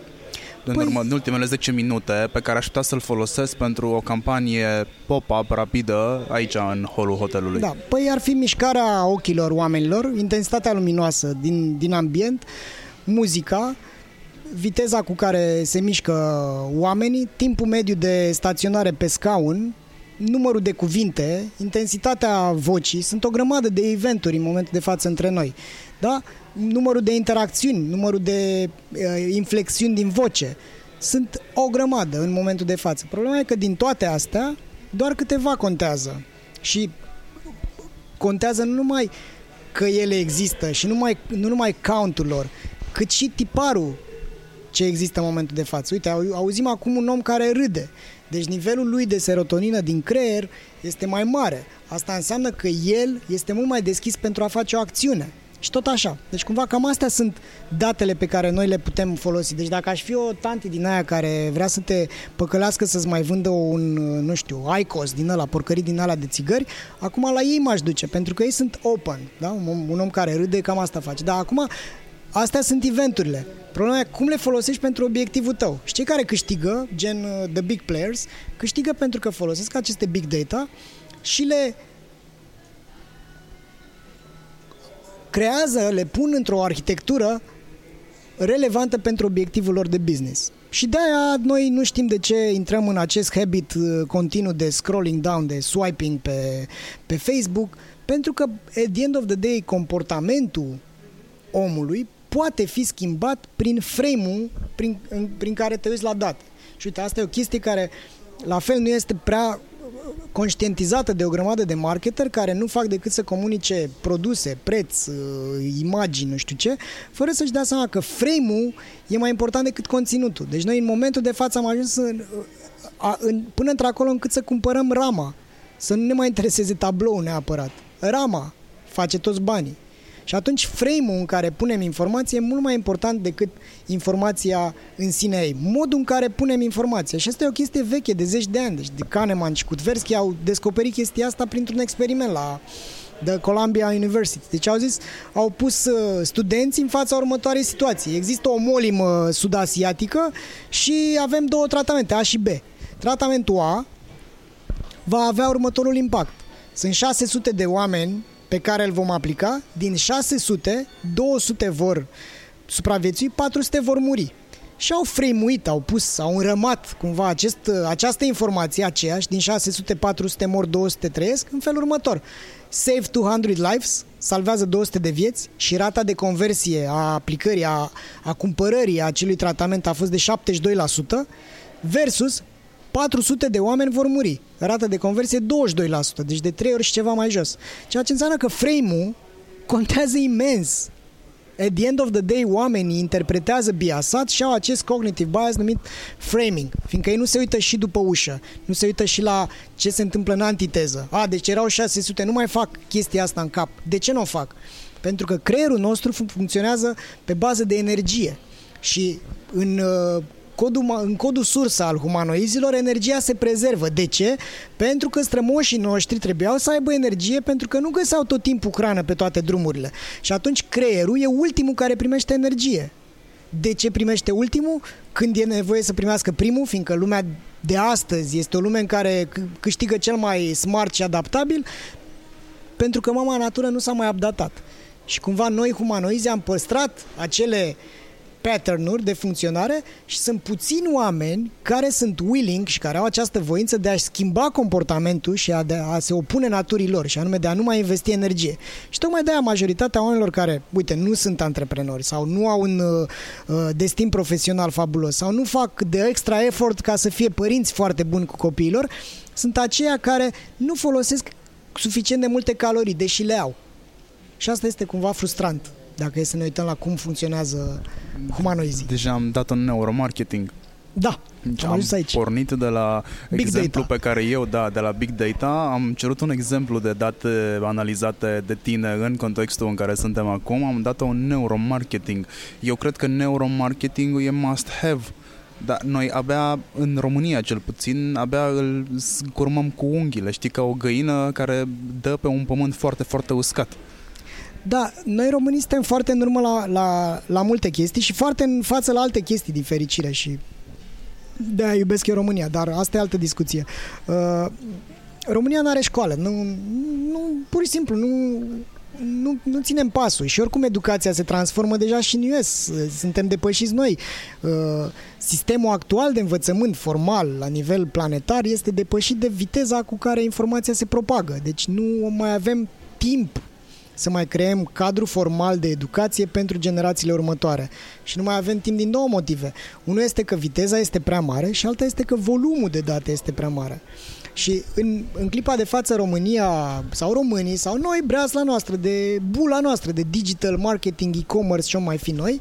în, păi... urmă, în ultimele 10 minute pe care aș putea să-l folosesc pentru o campanie pop-up rapidă aici în holul hotelului. Da, păi ar fi mișcarea ochilor oamenilor, intensitatea luminoasă din, din ambient, muzica, viteza cu care se mișcă oamenii, timpul mediu de staționare pe scaun, numărul de cuvinte, intensitatea vocii, sunt o grămadă de eventuri în momentul de față între noi. Da? Numărul de interacțiuni, numărul de uh, inflexiuni din voce, sunt o grămadă în momentul de față. Problema e că din toate astea, doar câteva contează. Și contează nu numai că ele există și nu, mai, nu numai countul lor, cât și tiparul ce există în momentul de față. Uite, auzim acum un om care râde. Deci nivelul lui de serotonină din creier este mai mare. Asta înseamnă că el este mult mai deschis pentru a face o acțiune. Și tot așa. Deci cumva cam astea sunt datele pe care noi le putem folosi. Deci dacă aș fi o tanti din aia care vrea să te păcălească să-ți mai vândă un, nu știu, ICOS din ăla, porcării din alea de țigări, acum la ei m-aș duce, pentru că ei sunt open, da? Un, un om care râde, cam asta face. Dar acum Astea sunt eventurile. Problema e cum le folosești pentru obiectivul tău. Și cei care câștigă, gen uh, the big players, câștigă pentru că folosesc aceste big data și le creează, le pun într-o arhitectură relevantă pentru obiectivul lor de business. Și de-aia noi nu știm de ce intrăm în acest habit uh, continuu de scrolling down, de swiping pe, pe Facebook, pentru că, at the end of the day, comportamentul omului poate fi schimbat prin frame-ul prin, în, prin care te uiți la date. Și uite, asta e o chestie care la fel nu este prea conștientizată de o grămadă de marketeri care nu fac decât să comunice produse, preț, uh, imagini, nu știu ce, fără să-și dea seama că frame-ul e mai important decât conținutul. Deci noi în momentul de față am ajuns în, a, în, până într-acolo încât să cumpărăm rama, să nu ne mai intereseze tablou neapărat. Rama face toți banii. Și atunci frame-ul în care punem informație e mult mai important decât informația în sine ei. Modul în care punem informația. Și asta e o chestie veche de zeci de ani. Deci de Kahneman și Kutversky au descoperit chestia asta printr-un experiment la de Columbia University. Deci au zis, au pus uh, studenți în fața următoarei situații. Există o molimă sud-asiatică și avem două tratamente, A și B. Tratamentul A va avea următorul impact. Sunt 600 de oameni pe care îl vom aplica, din 600, 200 vor supraviețui, 400 vor muri. Și au frame au pus, au înrămat cumva acest, această informație aceeași, din 600, 400 mor, 200 trăiesc, în felul următor. Save 200 lives, salvează 200 de vieți și rata de conversie a aplicării, a, a cumpărării acelui tratament a fost de 72%, versus 400 de oameni vor muri. Rata de conversie 22%, deci de 3 ori și ceva mai jos. Ceea ce înseamnă că frame-ul contează imens. At the end of the day, oamenii interpretează biasat și au acest cognitive bias numit framing, fiindcă ei nu se uită și după ușă, nu se uită și la ce se întâmplă în antiteză. A, deci erau 600, nu mai fac chestia asta în cap. De ce nu o fac? Pentru că creierul nostru funcționează pe bază de energie. Și în uh, codul, în codul sursă al humanoizilor, energia se prezervă. De ce? Pentru că strămoșii noștri trebuiau să aibă energie pentru că nu găseau tot timpul hrană pe toate drumurile. Și atunci creierul e ultimul care primește energie. De ce primește ultimul? Când e nevoie să primească primul, fiindcă lumea de astăzi este o lume în care câștigă cel mai smart și adaptabil, pentru că mama natură nu s-a mai updatat. Și cumva noi, humanoizi, am păstrat acele uh, pattern-uri de funcționare și sunt puțini oameni care sunt willing și care au această voință de a schimba comportamentul și a, de a se opune naturii lor și anume de a nu mai investi energie. Și tocmai de aia majoritatea oamenilor care, uite, nu sunt antreprenori sau nu au un uh, uh, destin profesional fabulos sau nu fac de extra effort ca să fie părinți foarte buni cu copiilor, sunt aceia care nu folosesc suficient de multe calorii, deși le au. Și asta este cumva frustrant dacă e să ne uităm la cum funcționează humanoizii. Deja am dat un neuromarketing. Da, deci am, am aici. pornit de la big exemplu data. pe care eu, da, de la Big Data, am cerut un exemplu de date analizate de tine în contextul în care suntem acum, am dat un neuromarketing. Eu cred că neuromarketingul e must have. Dar noi abia în România cel puțin, abia îl curmăm cu unghiile, știi, ca o găină care dă pe un pământ foarte, foarte uscat. Da, noi românii suntem foarte în urmă la, la, la multe chestii și foarte în față la alte chestii din fericire și de-aia iubesc eu România, dar asta e altă discuție. Uh, România nu are școală, nu, nu, pur și simplu, nu, nu, nu ținem pasul și oricum educația se transformă deja și în US. Suntem depășiți noi. Uh, sistemul actual de învățământ formal la nivel planetar este depășit de viteza cu care informația se propagă. Deci nu mai avem timp să mai creăm cadru formal de educație pentru generațiile următoare. Și nu mai avem timp din două motive. Unul este că viteza este prea mare și alta este că volumul de date este prea mare. Și în, în clipa de față România sau românii sau noi, breazla noastră, de bula noastră, de digital marketing, e-commerce și o mai fi noi,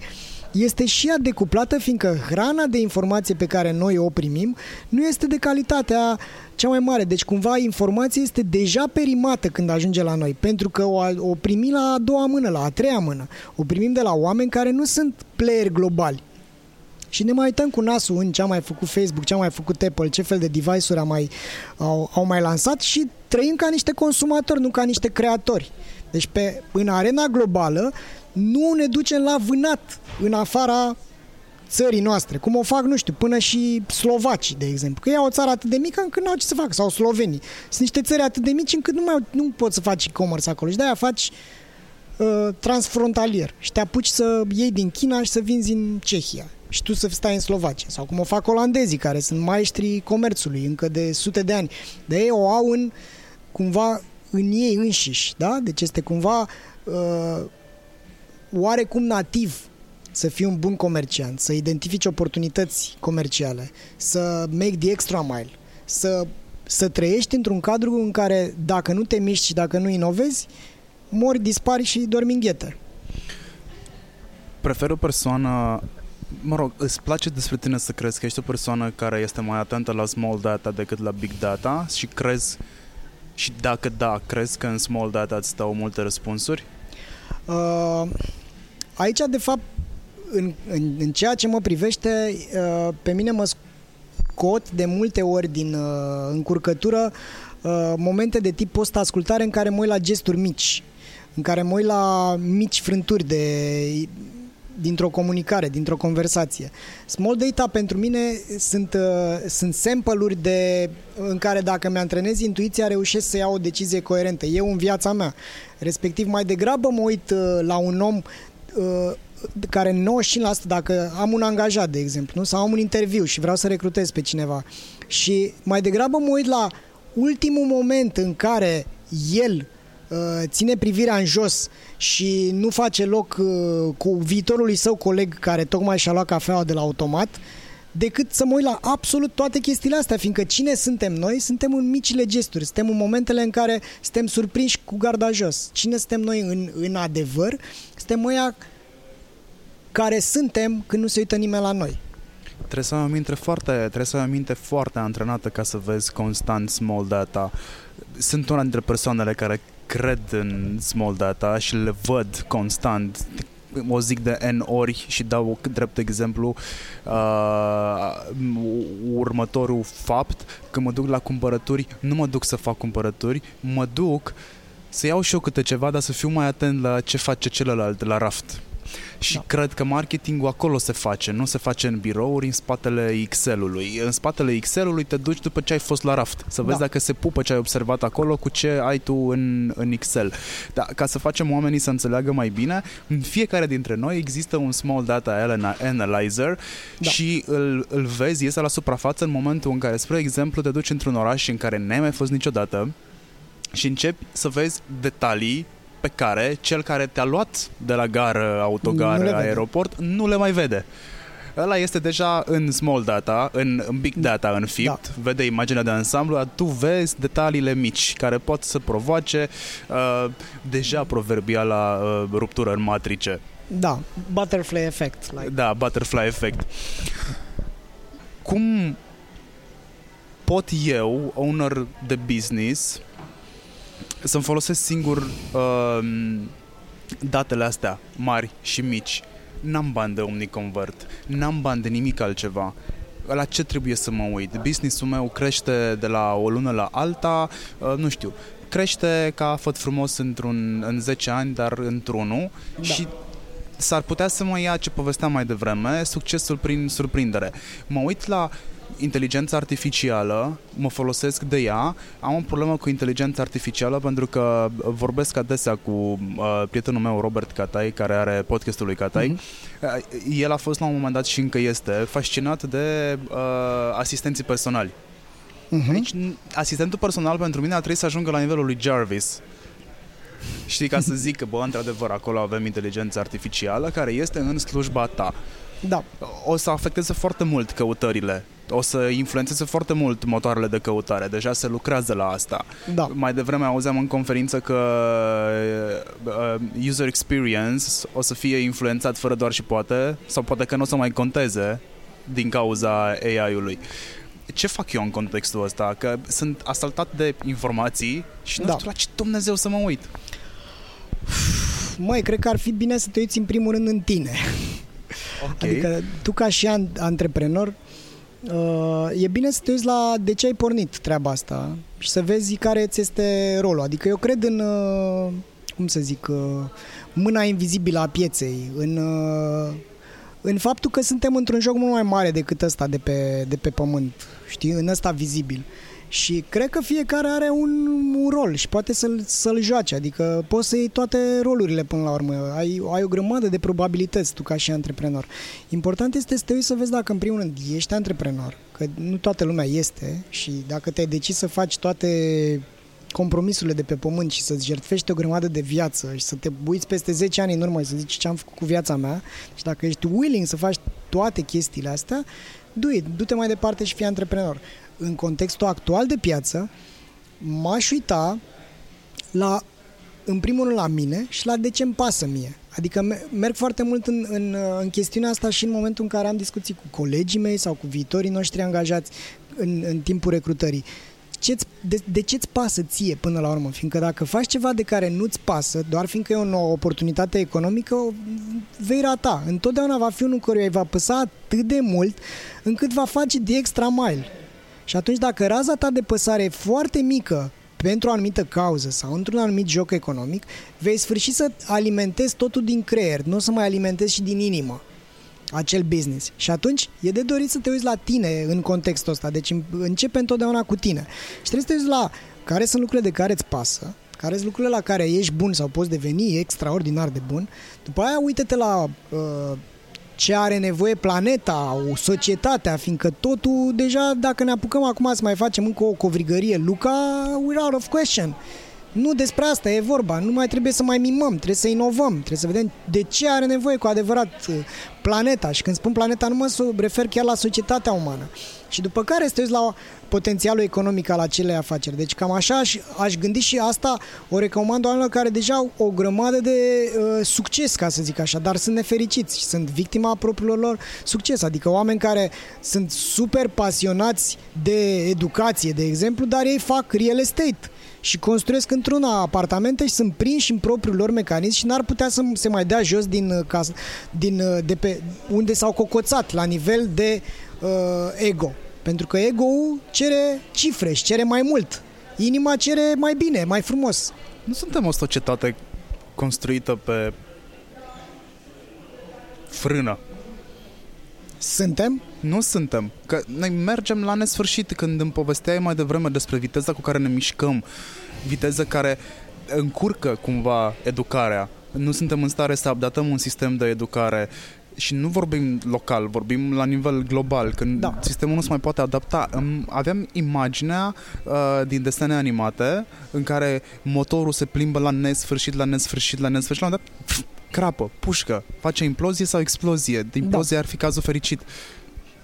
este și ea decuplată, fiindcă hrana de informație pe care noi o primim nu este de calitatea cea mai mare. Deci cumva informația este deja perimată când ajunge la noi, pentru că o, o primim la a doua mână, la a treia mână. O primim de la oameni care nu sunt player globali. Și ne mai uităm cu nasul în ce a mai făcut Facebook, ce a mai făcut Apple, ce fel de device-uri au mai, au, au mai lansat și trăim ca niște consumatori, nu ca niște creatori. Deci pe, în arena globală nu ne ducem la vânat în afara țării noastre, cum o fac, nu știu, până și slovacii, de exemplu. Că e o țară atât de mică încât nu au ce să facă, sau slovenii. Sunt niște țări atât de mici încât nu, mai, nu poți să faci e-commerce acolo și de-aia faci uh, transfrontalier și te apuci să iei din China și să vinzi în Cehia și tu să stai în Slovacia. Sau cum o fac olandezii, care sunt maestrii comerțului încă de sute de ani. De ei o au în, cumva în ei înșiși, da? Deci este cumva uh, oarecum nativ să fii un bun comerciant, să identifici oportunități comerciale, să make the extra mile, să, să trăiești într-un cadru în care dacă nu te miști și dacă nu inovezi, mori, dispari și dormi în ghete. Prefer o persoană mă rog, îți place despre tine să crezi că ești o persoană care este mai atentă la small data decât la big data și crezi și dacă da, crezi că în small data îți stau multe răspunsuri? Uh, aici, de fapt, în, în, în ceea ce mă privește, uh, pe mine mă scot de multe ori din uh, încurcătură uh, momente de tip post-ascultare în care mă uit la gesturi mici, în care mă uit la mici frânturi de dintr-o comunicare, dintr-o conversație. Small data pentru mine sunt, uh, sunt sample-uri de, în care dacă mi-antrenez intuiția reușesc să iau o decizie coerentă. Eu în viața mea. Respectiv mai degrabă mă uit uh, la un om uh, care 95% dacă am un angajat, de exemplu, nu? sau am un interviu și vreau să recrutez pe cineva și mai degrabă mă uit la ultimul moment în care el uh, ține privirea în jos și nu face loc uh, cu viitorului său coleg care tocmai și-a luat cafeaua de la automat, decât să mă uit la absolut toate chestiile astea, fiindcă cine suntem noi? Suntem în micile gesturi, suntem în momentele în care suntem surprinși cu garda jos. Cine suntem noi în, în adevăr? Suntem ăia care suntem când nu se uită nimeni la noi. Trebuie să ai o minte foarte, trebuie să ai o minte foarte antrenată ca să vezi constant small data. Sunt una dintre persoanele care cred în small data și le văd constant o zic de N ori și dau drept exemplu uh, următorul fapt, că mă duc la cumpărături, nu mă duc să fac cumpărături, mă duc să iau și eu câte ceva, dar să fiu mai atent la ce face celălalt la raft. Și da. cred că marketingul acolo se face, nu se face în birouri, în spatele Excel-ului. În spatele Excel-ului te duci după ce ai fost la raft, să vezi da. dacă se pupă ce ai observat acolo cu ce ai tu în, în Excel. Da, ca să facem oamenii să înțeleagă mai bine, în fiecare dintre noi există un small data analyzer da. și îl, îl vezi, iese la suprafață în momentul în care, spre exemplu, te duci într-un oraș în care n-ai mai fost niciodată, și începi să vezi detalii pe care cel care te-a luat de la gară, autogar, nu aeroport, vede. nu le mai vede. Ăla este deja în small data, în, în big data, în FIPT, da. vede imaginea de ansamblu, dar tu vezi detaliile mici care pot să provoace uh, deja proverbiala uh, ruptură în matrice. Da, butterfly effect. Like. Da, butterfly effect. Cum pot eu, owner de business, să-mi folosesc singur uh, datele astea mari și mici. N-am bani de OmniConvert, n-am bani de nimic altceva. La ce trebuie să mă uit? Businessul meu crește de la o lună la alta, uh, nu știu, crește ca făt frumos într-un, în 10 ani, dar într-unul da. și s-ar putea să mă ia ce povesteam mai devreme, succesul prin surprindere. Mă uit la inteligența artificială, mă folosesc de ea, am o problemă cu inteligența artificială pentru că vorbesc adesea cu uh, prietenul meu Robert Catai, care are podcastul lui Catai. Mm-hmm. Uh, el a fost la un moment dat și încă este fascinat de uh, asistenții personali. Mm-hmm. Deci, asistentul personal pentru mine a trebuit să ajungă la nivelul lui Jarvis. Știi, ca să zic că, bă, într-adevăr, acolo avem inteligența artificială care este în slujba ta. Da. O să afecteze foarte mult căutările o să influențeze foarte mult motoarele de căutare. Deja se lucrează la asta. Da. Mai devreme auzeam în conferință că uh, user experience o să fie influențat fără doar și poate, sau poate că nu o să mai conteze din cauza AI-ului. Ce fac eu în contextul ăsta? Că sunt asaltat de informații și nu Da. știu la ce Dumnezeu să mă uit. Măi, cred că ar fi bine să te uiți în primul rând în tine. Ok. Adică tu ca și an- antreprenor uh, e bine să te uiți la de ce ai pornit treaba asta și să vezi care ți este rolul. Adică eu cred în, uh, cum să zic, uh, mâna invizibilă a pieței, în, uh, în faptul că suntem într-un joc mult mai mare decât ăsta de pe, de pe pământ, știi, în ăsta vizibil. Și cred că fiecare are un, un rol și poate să-l, să-l joace, adică poți să iei toate rolurile până la urmă. Ai, ai o grămadă de probabilități tu ca și antreprenor. Important este să te uiți să vezi dacă în primul rând ești antreprenor, că nu toată lumea este și dacă te-ai decis să faci toate compromisurile de pe pământ și să-ți jertfești o grămadă de viață și să te uiți peste 10 ani în urmă și să zici ce am făcut cu viața mea și dacă ești willing să faci toate chestiile astea, do it, du-te mai departe și fii antreprenor. În contextul actual de piață, m-aș uita la, în primul rând la mine și la de ce îmi pasă mie. Adică me- merg foarte mult în, în, în chestiunea asta și în momentul în care am discuții cu colegii mei sau cu viitorii noștri angajați în, în timpul recrutării. Ce-ți, de, de ce-ți pasă ție până la urmă? Fiindcă dacă faci ceva de care nu-ți pasă, doar fiindcă e o nouă oportunitate economică, o vei rata. Întotdeauna va fi unul căruia îi va păsa atât de mult încât va face de extra mile. Și atunci dacă raza ta de păsare e foarte mică pentru o anumită cauză sau într-un anumit joc economic, vei sfârși să alimentezi totul din creier, nu o să mai alimentezi și din inimă acel business. Și atunci e de dorit să te uiți la tine în contextul ăsta. Deci începe întotdeauna cu tine. Și trebuie să te uiți la care sunt lucrurile de care îți pasă, care sunt lucrurile la care ești bun sau poți deveni extraordinar de bun. După aia uită-te la uh, ce are nevoie planeta, o societatea, fiindcă totul deja, dacă ne apucăm acum să mai facem încă o covrigărie, Luca, we're out of question. Nu despre asta e vorba, nu mai trebuie să mai mimăm, trebuie să inovăm, trebuie să vedem de ce are nevoie cu adevărat uh, planeta. Și când spun planeta, nu mă so- refer chiar la societatea umană. Și după care să te uiți la potențialul economic al acelei afaceri. Deci cam așa aș, aș gândi și asta o recomand oamenilor care deja au o grămadă de uh, succes, ca să zic așa, dar sunt nefericiți și sunt victima propriilor lor succes. Adică oameni care sunt super pasionați de educație, de exemplu, dar ei fac real estate și construiesc într-una apartamente și sunt prinși în propriul lor mecanism și n-ar putea să se mai dea jos din, uh, cas, din uh, de pe unde s-au cocoțat la nivel de uh, ego. Pentru că ego-ul cere cifre și cere mai mult. Inima cere mai bine, mai frumos. Nu suntem o societate construită pe frână. Suntem? Nu suntem. Că noi mergem la nesfârșit când îmi povesteai mai devreme despre viteza cu care ne mișcăm, viteză care încurcă cumva educarea. Nu suntem în stare să updatăm un sistem de educare și nu vorbim local, vorbim la nivel global, când Da. sistemul nu se mai poate adapta. Îmi- Aveam imaginea uh, din desene animate în care motorul se plimbă la nesfârșit, la nesfârșit, la nesfârșit, la un moment dat, pf, crapă, pușcă, face implozie sau explozie. Implozie ar fi cazul fericit.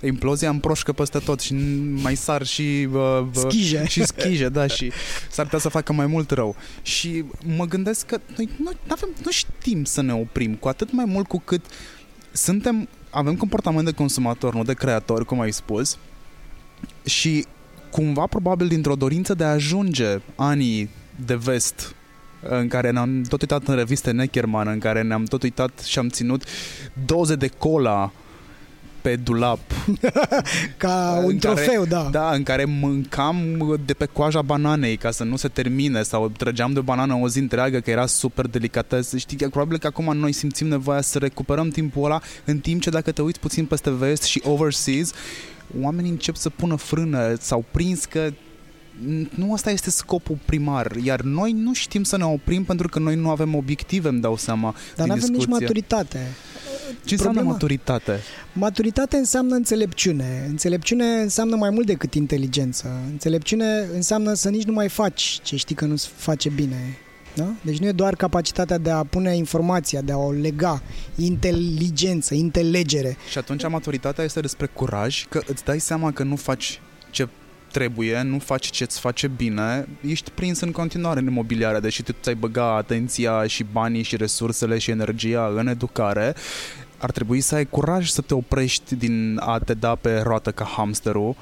Implozia împroșcă peste tot și mai sar și uh, uh, Schije. și schije, da, și s-ar putea să facă mai mult rău. Și mă gândesc că noi nu, avem, nu știm să ne oprim, cu atât mai mult cu cât suntem, avem comportament de consumator, nu de creator, cum ai spus, și cumva probabil dintr-o dorință de a ajunge anii de vest în care ne-am tot uitat în reviste Neckerman, în care ne-am tot uitat și am ținut doze de cola pe dulap Ca În un care- trofeu, da. da, în care mâncam de pe coaja bananei ca să nu se termine sau trăgeam de o banană o zi întreagă că era super delicatesă. Știi, că probabil că acum noi simțim nevoia să recuperăm timpul ăla în timp ce dacă te uiți puțin peste vest și overseas, oamenii încep să pună frână, s-au prins că nu asta este scopul primar, iar noi nu știm să ne oprim pentru că noi nu avem obiective, îmi dau seama, Dar din nu avem nici discuție. maturitate. Ce înseamnă Problema- maturitate? Maturitate înseamnă înțelepciune. Înțelepciune înseamnă mai mult decât inteligență. Înțelepciune înseamnă să nici nu mai faci ce știi că nu se face bine. Da? Deci nu e doar capacitatea de a pune informația, de a o lega, inteligență, intelegere. Și atunci maturitatea este despre curaj, că îți dai seama că nu faci ce trebuie, nu faci ce îți face bine, ești prins în continuare în imobiliare, deși tu ți-ai băga atenția și banii și resursele și energia în educare, ar trebui să ai curaj să te oprești din a te da pe roată ca hamsterul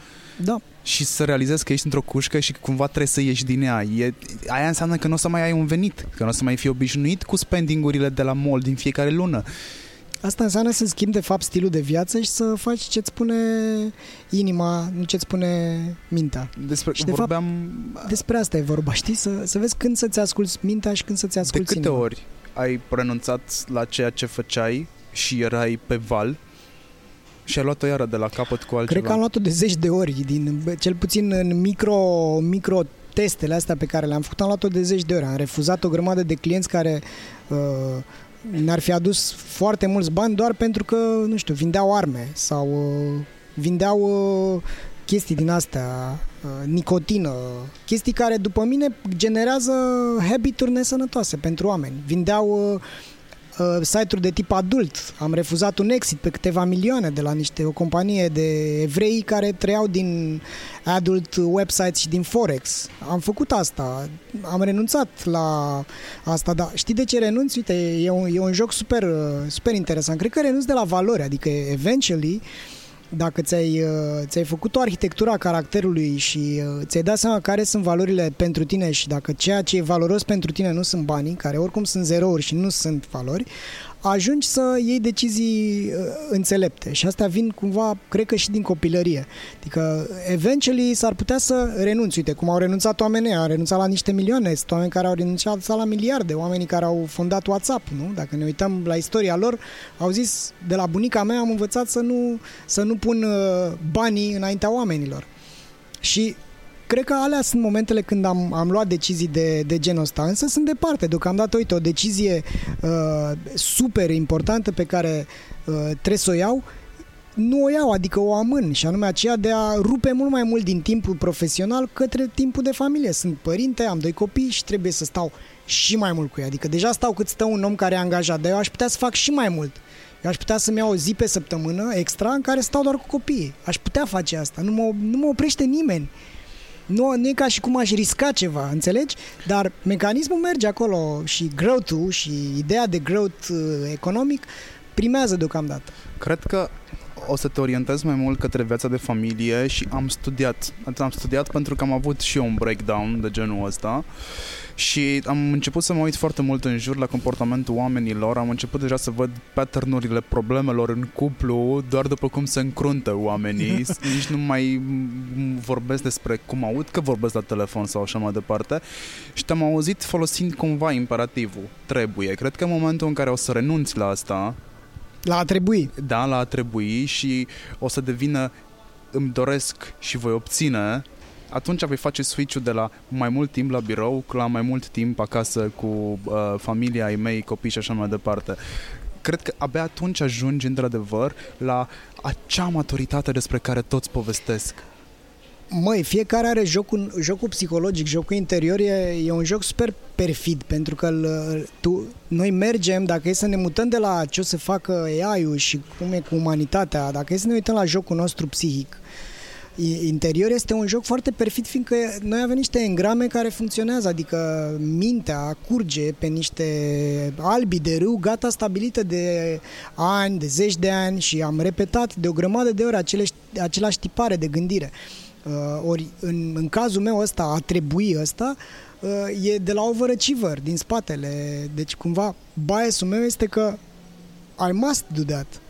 Da. și să realizezi că ești într-o cușcă și că cumva trebuie să ieși din ea. E, aia înseamnă că nu o să mai ai un venit, că nu o să mai fii obișnuit cu spendingurile de la mall din fiecare lună. Asta înseamnă să schimbi de fapt stilul de viață și să faci ce-ți spune inima, nu ce-ți spune mintea. Despre, Și de vorbeam Despre asta e vorba, știi? Să, să vezi când să-ți asculți mintea și când să-ți de asculți câte inima. ori ai renunțat la ceea ce făceai și erai pe val și ai luat-o iară de la capăt cu altceva. Cred că am luat-o de zeci de ori, din, bă, cel puțin în micro, micro testele astea pe care le-am făcut, am luat-o de zeci de ori. Am refuzat o grămadă de clienți care uh, ne-ar fi adus foarte mulți bani doar pentru că, nu știu, vindeau arme sau uh, vindeau uh, chestii din astea, uh, nicotină, chestii care, după mine, generează habituri nesănătoase pentru oameni. Vindeau uh, uh, site-uri de tip adult. Am refuzat un exit pe câteva milioane de la niște o companie de evrei care trăiau din adult websites și din Forex. Am făcut asta. Am renunțat la asta, dar știi de ce renunț? Uite, e un, e un joc super, uh, super interesant. Cred că renunț de la valori, adică eventually dacă ți-ai, uh, ți-ai făcut o arhitectură a caracterului și uh, ți-ai dat seama care sunt valorile pentru tine și dacă ceea ce e valoros pentru tine nu sunt banii, care oricum sunt zerouri și nu sunt valori, ajungi să iei decizii uh, înțelepte și astea vin cumva, cred că și din copilărie. Adică, eventually, s-ar putea să renunți. Uite, cum au renunțat oamenii, au renunțat la niște milioane, sunt oameni care au renunțat la miliarde, oamenii care au fondat WhatsApp, nu? Dacă ne uităm la istoria lor, au zis, de la bunica mea am învățat să nu, să nu pun uh, banii înaintea oamenilor. Și cred că alea sunt momentele când am, am luat decizii de, de genul ăsta, însă sunt departe. Deocamdată, uite, o decizie uh, super importantă pe care uh, trebuie să o iau, nu o iau, adică o amân și anume aceea de a rupe mult mai mult din timpul profesional către timpul de familie. Sunt părinte, am doi copii și trebuie să stau și mai mult cu ei. Adică deja stau cât stă un om care e angajat, dar eu aș putea să fac și mai mult. Eu aș putea să-mi iau o zi pe săptămână extra în care stau doar cu copiii. Aș putea face asta. Nu mă, nu mă oprește nimeni. Nu, nu e ca și cum aș risca ceva, înțelegi? Dar mecanismul merge acolo și growth-ul și ideea de growth uh, economic primează deocamdată. Cred că o să te orientez mai mult către viața de familie și am studiat. Am studiat pentru că am avut și eu un breakdown de genul ăsta și am început să mă uit foarte mult în jur la comportamentul oamenilor, am început deja să văd pattern-urile problemelor în cuplu doar după cum se încruntă oamenii, nici nu mai vorbesc despre cum aud că vorbesc la telefon sau așa mai departe și te-am auzit folosind cumva imperativul, trebuie. Cred că în momentul în care o să renunți la asta, La a trebui. da, la a trebui și o să devină îmi doresc și voi obține, atunci voi face switch-ul de la mai mult timp la birou la mai mult timp acasă cu uh, familia ai mei, copii și așa mai departe. Cred că abia atunci ajungi într-adevăr la acea maturitate despre care toți povestesc. Măi, fiecare are jocul, jocul psihologic, jocul interior e, e un joc super perfid, pentru că îl- tu, noi mergem, dacă e să ne mutăm de la ce o să facă AI-ul și cum e cu umanitatea, dacă e să ne uităm la jocul nostru psihic, i- interior este un joc foarte perfid, fiindcă noi avem niște engrame care funcționează, adică mintea curge pe niște albi de râu gata stabilită de ani, de zeci de ani și am repetat de o grămadă de ori acele, același tipare de gândire. Uh, ori în, în cazul meu ăsta, a trebui ăsta, uh, e de la overachiever, din spatele. Deci cumva biasul meu este că I must do that.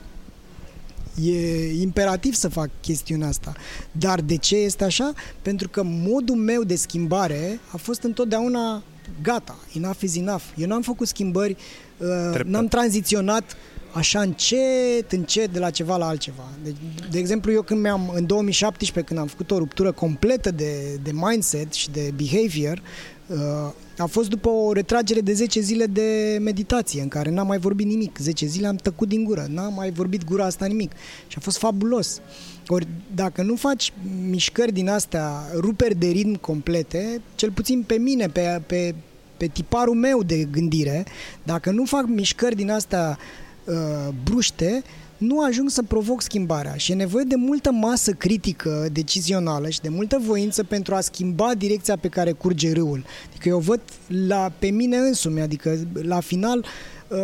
E imperativ să fac chestiunea asta. Dar de ce este așa? Pentru că modul meu de schimbare a fost întotdeauna gata, enough is enough. Eu n-am făcut schimbări, uh, Treptat. n-am tranziționat așa încet, încet de la ceva la altceva. De, de exemplu, eu când mi-am, în 2017, când am făcut o ruptură completă de, de mindset și de behavior, uh, a fost după o retragere de 10 zile de meditație, în care n-am mai vorbit nimic. 10 zile am tăcut din gură, n-am mai vorbit gura asta nimic. Și a fost fabulos. Ori dacă nu faci mișcări din astea, ruperi de ritm complete, cel puțin pe mine, pe, pe pe tiparul meu de gândire, dacă nu fac mișcări din astea uh, bruște, nu ajung să provoc schimbarea și e nevoie de multă masă critică decizională și de multă voință pentru a schimba direcția pe care curge râul. Adică eu văd la, pe mine însumi, adică la final uh,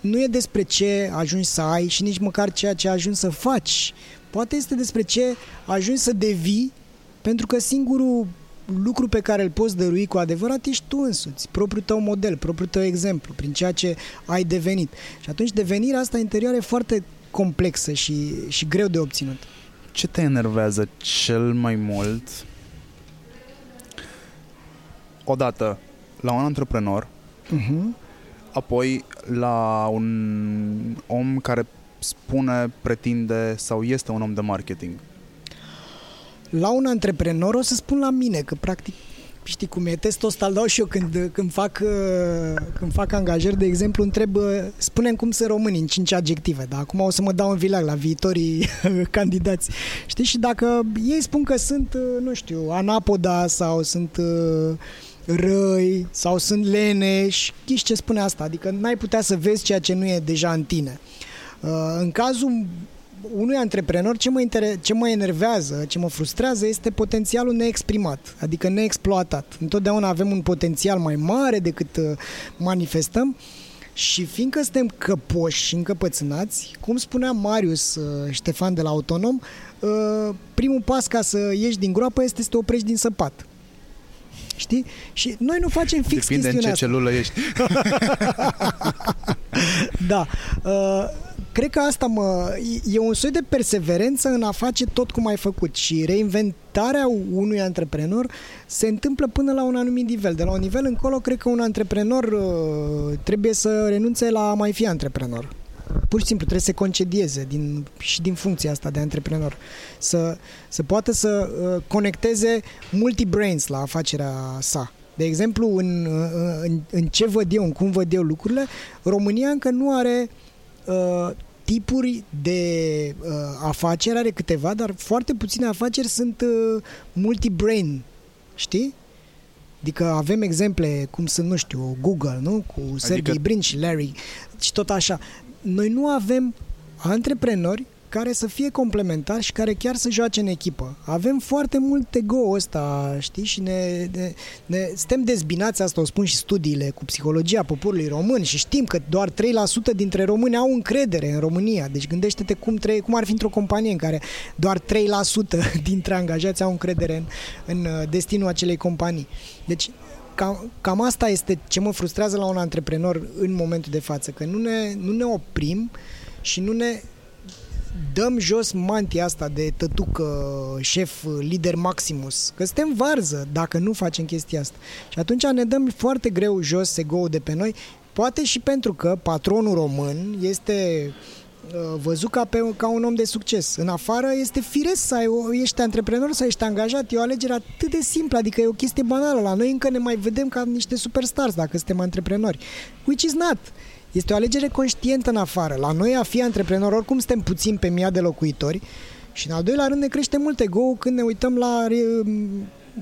nu e despre ce ajungi să ai și nici măcar ceea ce ajungi să faci. Poate este despre ce ajungi să devii pentru că singurul lucru pe care îl poți dărui cu adevărat ești tu însuți, propriul tău model, propriul tău exemplu, prin ceea ce ai devenit. Și atunci devenirea asta interioară e foarte complexă și, și greu de obținut. Ce te enervează cel mai mult odată la un antreprenor, uh-huh. apoi la un om care spune, pretinde sau este un om de marketing? La un antreprenor o să spun la mine, că practic știi cum e, testul ăsta îl dau și eu când, când, fac, uh, când fac angajări, de exemplu, întreb, uh, spunem cum sunt români în cinci adjective, dar acum o să mă dau în vilag la viitorii candidați. Știi, și dacă ei spun că sunt, uh, nu știu, anapoda sau sunt răi sau sunt leneși, știți ce spune asta? Adică n-ai putea să vezi ceea ce nu e deja în tine. În cazul unui antreprenor ce mă, inter- ce mă enervează, ce mă frustrează este potențialul neexprimat, adică neexploatat. Întotdeauna avem un potențial mai mare decât uh, manifestăm și fiindcă suntem căpoși și încăpățânați, cum spunea Marius uh, Ștefan de la Autonom, uh, primul pas ca să ieși din groapă este să te oprești din săpat. Știi? Și noi nu facem fix Depinde în ce asta. celulă ești. da. Uh, cred că asta mă, e un soi de perseverență în a face tot cum ai făcut și reinventarea unui antreprenor se întâmplă până la un anumit nivel. De la un nivel încolo, cred că un antreprenor uh, trebuie să renunțe la a mai fi antreprenor. Pur și simplu trebuie să se concedieze din, și din funcția asta de antreprenor. Să, să poată să uh, conecteze multi-brains la afacerea sa. De exemplu, în, uh, în, în ce văd eu, în cum văd eu lucrurile, România încă nu are uh, tipuri de uh, afaceri, are câteva, dar foarte puține afaceri sunt uh, multi-brain, știi? Adică avem exemple cum sunt, nu știu, Google, nu? Cu Sergey adică... Brin și Larry și tot așa. Noi nu avem antreprenori care să fie complementar și care chiar să joace în echipă. Avem foarte mult ego ăsta, știi, și ne, ne, ne suntem dezbinați, asta o spun și studiile cu psihologia poporului român și știm că doar 3% dintre români au încredere în România. Deci gândește-te cum, tre- cum ar fi într-o companie în care doar 3% dintre angajați au încredere în, în uh, destinul acelei companii. Deci cam, cam asta este ce mă frustrează la un antreprenor în momentul de față, că nu ne, nu ne oprim și nu ne dăm jos mantia asta de tătucă, șef, lider Maximus, că suntem varză dacă nu facem chestia asta. Și atunci ne dăm foarte greu jos ego de pe noi, poate și pentru că patronul român este uh, văzut ca, pe, ca un om de succes. În afară este firesc să ai, ești antreprenor, să ești angajat, e o alegere atât de simplă, adică e o chestie banală. La noi încă ne mai vedem ca niște superstars dacă suntem antreprenori. Which is not. Este o alegere conștientă în afară. La noi a fi antreprenor, oricum suntem puțin pe mii de locuitori și în al doilea rând ne crește mult ego când ne uităm la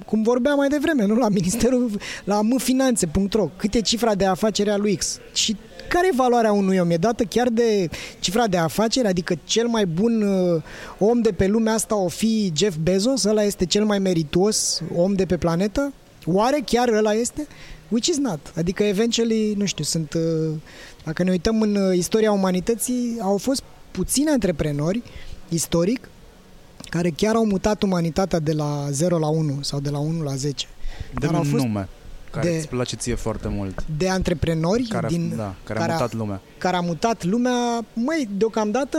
cum vorbeam mai devreme, nu? La ministerul, la mfinanțe.ro, cât e cifra de afacere a lui X și care e valoarea unui om? E dată chiar de cifra de afacere? Adică cel mai bun uh, om de pe lumea asta o fi Jeff Bezos? Ăla este cel mai merituos om de pe planetă? Oare chiar ăla este? Which is not. Adică, eventually, nu știu, sunt... Uh, dacă ne uităm în uh, istoria umanității, au fost puțini antreprenori, istoric, care chiar au mutat umanitatea de la 0 la 1 sau de la 1 la 10. De Dar au fost nume care de, îți place ție foarte mult. De antreprenori care, din, da, care, care a mutat lumea. Care a mutat lumea. Măi, deocamdată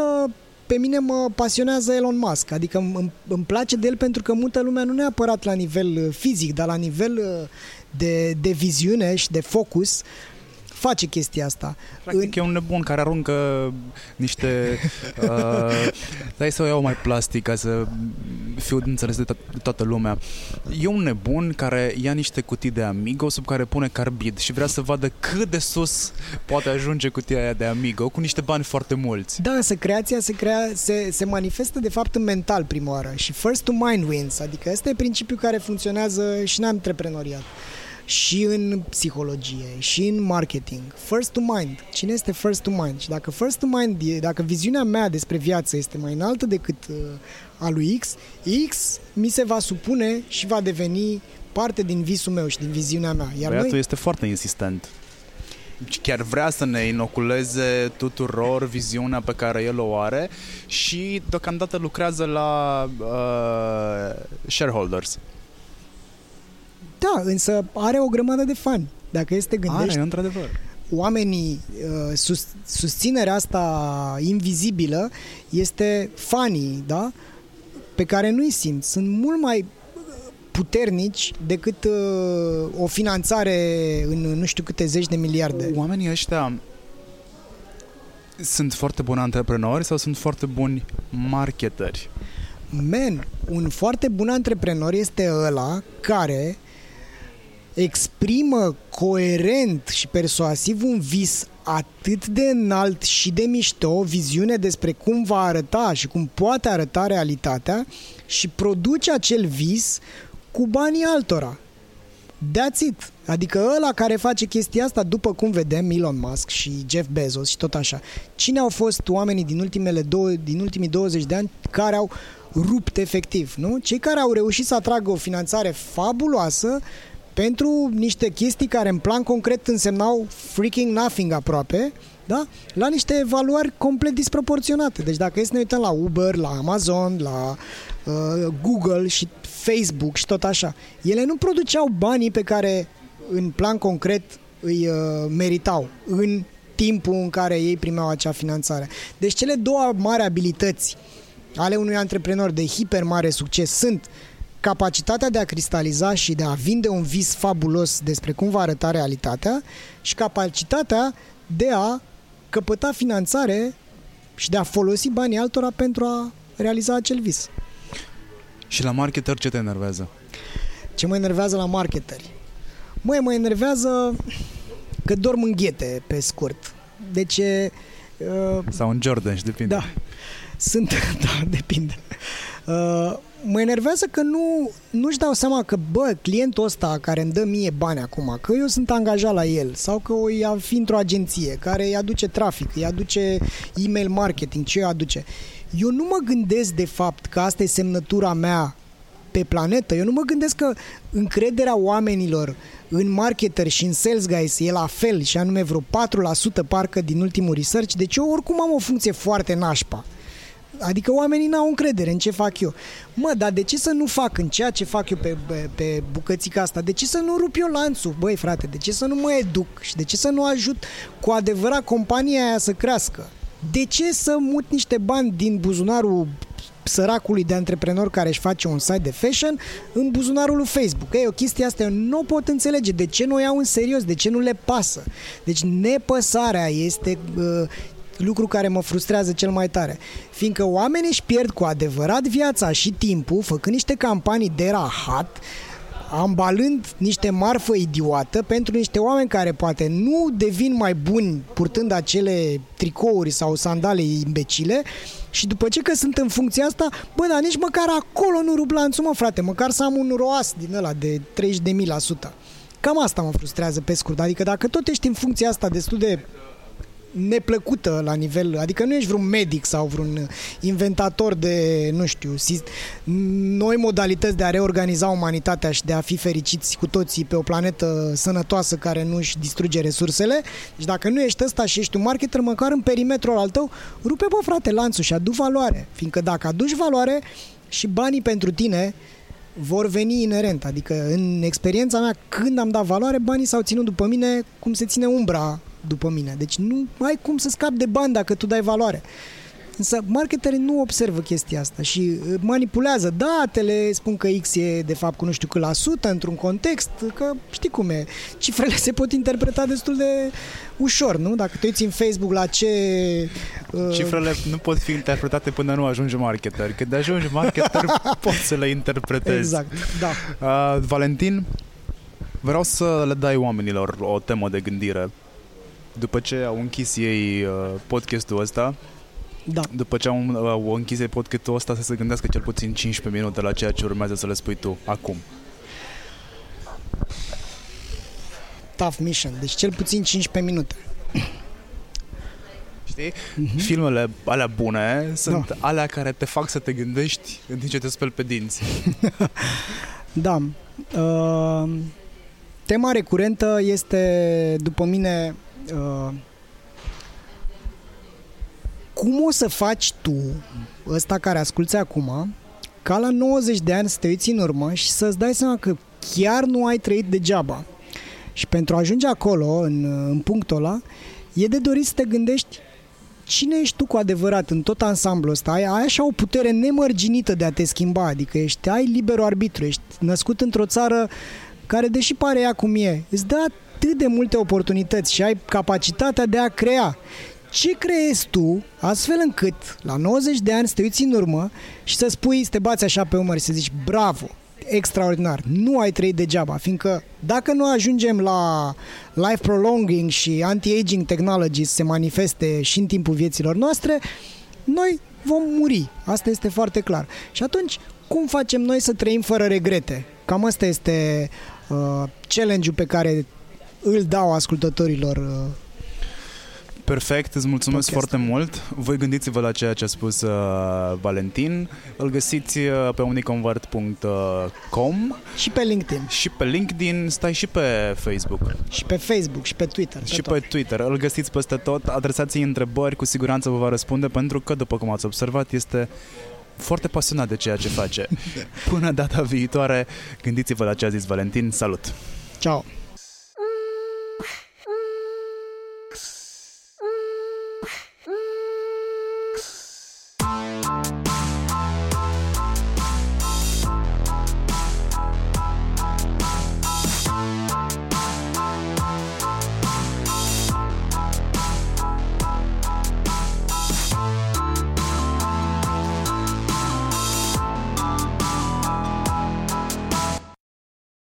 pe mine mă pasionează Elon Musk, adică îmi, îmi place de el pentru că mută lumea nu neapărat la nivel uh, fizic, dar la nivel uh, de, de viziune și de focus face chestia asta. Practic în... e un nebun care aruncă niște... uh, dai să o iau mai plastic ca să fiu înțeles de, to- de toată lumea. E un nebun care ia niște cutii de Amigo sub care pune carbid și vrea să vadă cât de sus poate ajunge cutia aia de Amigo cu niște bani foarte mulți. Da, să creația se, crea, se, se manifestă de fapt în mental prima oară și first to mind wins, adică ăsta e principiul care funcționează și în antreprenoriat și în psihologie, și în marketing. First to mind. Cine este first to mind? Și dacă first to mind, e, dacă viziunea mea despre viață este mai înaltă decât uh, a lui X, X mi se va supune și va deveni parte din visul meu și din viziunea mea. Iar Băiatul noi... este foarte insistent. Chiar vrea să ne inoculeze tuturor viziunea pe care el o are și deocamdată lucrează la uh, shareholders. Da, însă are o grămadă de fani. Dacă este gândești... Are, într-adevăr. Oamenii, uh, sus, susținerea asta invizibilă este fanii, da? Pe care nu-i simt. Sunt mult mai puternici decât uh, o finanțare în nu știu câte zeci de miliarde. Oamenii ăștia sunt foarte buni antreprenori sau sunt foarte buni marketeri? Man, un foarte bun antreprenor este ăla care exprimă coerent și persuasiv un vis atât de înalt și de mișto, o viziune despre cum va arăta și cum poate arăta realitatea și produce acel vis cu banii altora. That's it. Adică ăla care face chestia asta, după cum vedem, Elon Musk și Jeff Bezos și tot așa. Cine au fost oamenii din, ultimele două, din ultimii 20 de ani care au rupt efectiv, nu? Cei care au reușit să atragă o finanțare fabuloasă pentru niște chestii care în plan concret însemnau freaking nothing aproape, da? la niște evaluări complet disproporționate. Deci dacă e să ne uităm la Uber, la Amazon, la uh, Google și Facebook și tot așa, ele nu produceau banii pe care în plan concret îi uh, meritau în timpul în care ei primeau acea finanțare. Deci cele două mari abilități ale unui antreprenor de hiper mare succes sunt capacitatea de a cristaliza și de a vinde un vis fabulos despre cum va arăta realitatea și capacitatea de a căpăta finanțare și de a folosi banii altora pentru a realiza acel vis. Și la marketer ce te enervează? Ce mă enervează la marketeri? Măi, mă enervează că dorm în ghete, pe scurt. Deci... Uh, Sau în Jordan, și depinde. Da. Sunt, da, depinde. Uh, mă enervează că nu, nu-și dau seama că, bă, clientul ăsta care îmi dă mie bani acum, că eu sunt angajat la el sau că o ia fi într-o agenție care îi aduce trafic, îi aduce email marketing, ce îi aduce. Eu nu mă gândesc de fapt că asta e semnătura mea pe planetă. Eu nu mă gândesc că încrederea oamenilor în marketer și în sales guys e la fel și anume vreo 4% parcă din ultimul research, deci eu oricum am o funcție foarte nașpa. Adică oamenii n-au încredere în ce fac eu. Mă, dar de ce să nu fac în ceea ce fac eu pe, pe, pe bucățica asta? De ce să nu rup eu lanțul? Băi, frate, de ce să nu mă educ? Și de ce să nu ajut cu adevărat compania aia să crească? De ce să mut niște bani din buzunarul săracului de antreprenor care își face un site de fashion în buzunarul lui Facebook. Ei, o chestie asta eu nu pot înțelege. De ce nu o iau în serios? De ce nu le pasă? Deci nepăsarea este uh, lucru care mă frustrează cel mai tare. Fiindcă oamenii își pierd cu adevărat viața și timpul făcând niște campanii de rahat ambalând niște marfă idiotă pentru niște oameni care poate nu devin mai buni purtând acele tricouri sau sandale imbecile și după ce că sunt în funcția asta, bă, dar nici măcar acolo nu rup lanțul, mă, frate, măcar să am un roas din ăla de 30.000%. Cam asta mă frustrează pe scurt. Adică dacă tot ești în funcția asta destul de neplăcută la nivel, adică nu ești vreun medic sau vreun inventator de, nu știu, noi modalități de a reorganiza umanitatea și de a fi fericiți cu toții pe o planetă sănătoasă care nu își distruge resursele. Deci dacă nu ești ăsta și ești un marketer, măcar în perimetrul al tău, rupe, bă, frate, lanțul și adu valoare. Fiindcă dacă aduci valoare și banii pentru tine vor veni inerent. Adică în experiența mea, când am dat valoare, banii s-au ținut după mine cum se ține umbra după mine. Deci nu ai cum să scapi de bani dacă tu dai valoare. Însă marketerii nu observă chestia asta și uh, manipulează datele, spun că X e de fapt cu nu știu cât la sută într-un context, că știi cum e, cifrele se pot interpreta destul de ușor, nu? Dacă te uiți în Facebook la ce... Uh... Cifrele nu pot fi interpretate până nu ajungi marketer. Când ajungi marketer poți să le interpretezi. Exact, da. Uh, Valentin, vreau să le dai oamenilor o temă de gândire după ce au închis ei uh, podcastul ăsta, da. după ce au, uh, au închis ei podcastul ăsta, să se gândească cel puțin 15 minute la ceea ce urmează să le spui tu acum. tough mission, deci cel puțin 15 minute. Știi? Mm-hmm. Filmele alea bune sunt Da. alea care te fac să te gândești în timp ce te speli pe dinți. Da. Uh, tema recurentă este, după mine, uh, cum o să faci tu, ăsta care asculți acum, ca la 90 de ani să te uiți în urmă și să-ți dai seama că chiar nu ai trăit degeaba. Și pentru a ajunge acolo, în, în punctul ăla, e de dorit să te gândești cine ești tu cu adevărat în tot ansamblul ăsta? Ai, ai așa o putere nemărginită de a te schimba, adică ești, ai liberul arbitru, ești născut într-o țară care, deși pare ea cum e, îți dă atât de multe oportunități și ai capacitatea de a crea. Ce creezi tu astfel încât la 90 de ani să te uiți în urmă și să spui, să te bați așa pe umăr și să zici bravo, extraordinar, nu ai trăit degeaba, fiindcă dacă nu ajungem la life prolonging și anti-aging technology să se manifeste și în timpul vieților noastre, noi vom muri. Asta este foarte clar. Și atunci, cum facem noi să trăim fără regrete? Cam asta este uh, challenge-ul pe care îl dau ascultătorilor uh, Perfect, îți mulțumesc Podcast. foarte mult. Voi gândiți-vă la ceea ce a spus uh, Valentin. Îl găsiți uh, pe uniconvert.com și pe LinkedIn, și pe LinkedIn, stai și pe Facebook și pe Facebook, și pe Twitter. și tot. pe Twitter. Îl găsiți peste tot. Adresați-i întrebări, cu siguranță vă va răspunde pentru că, după cum ați observat, este foarte pasionat de ceea ce face. Până data viitoare, gândiți-vă la ce a zis Valentin. Salut! Ciao!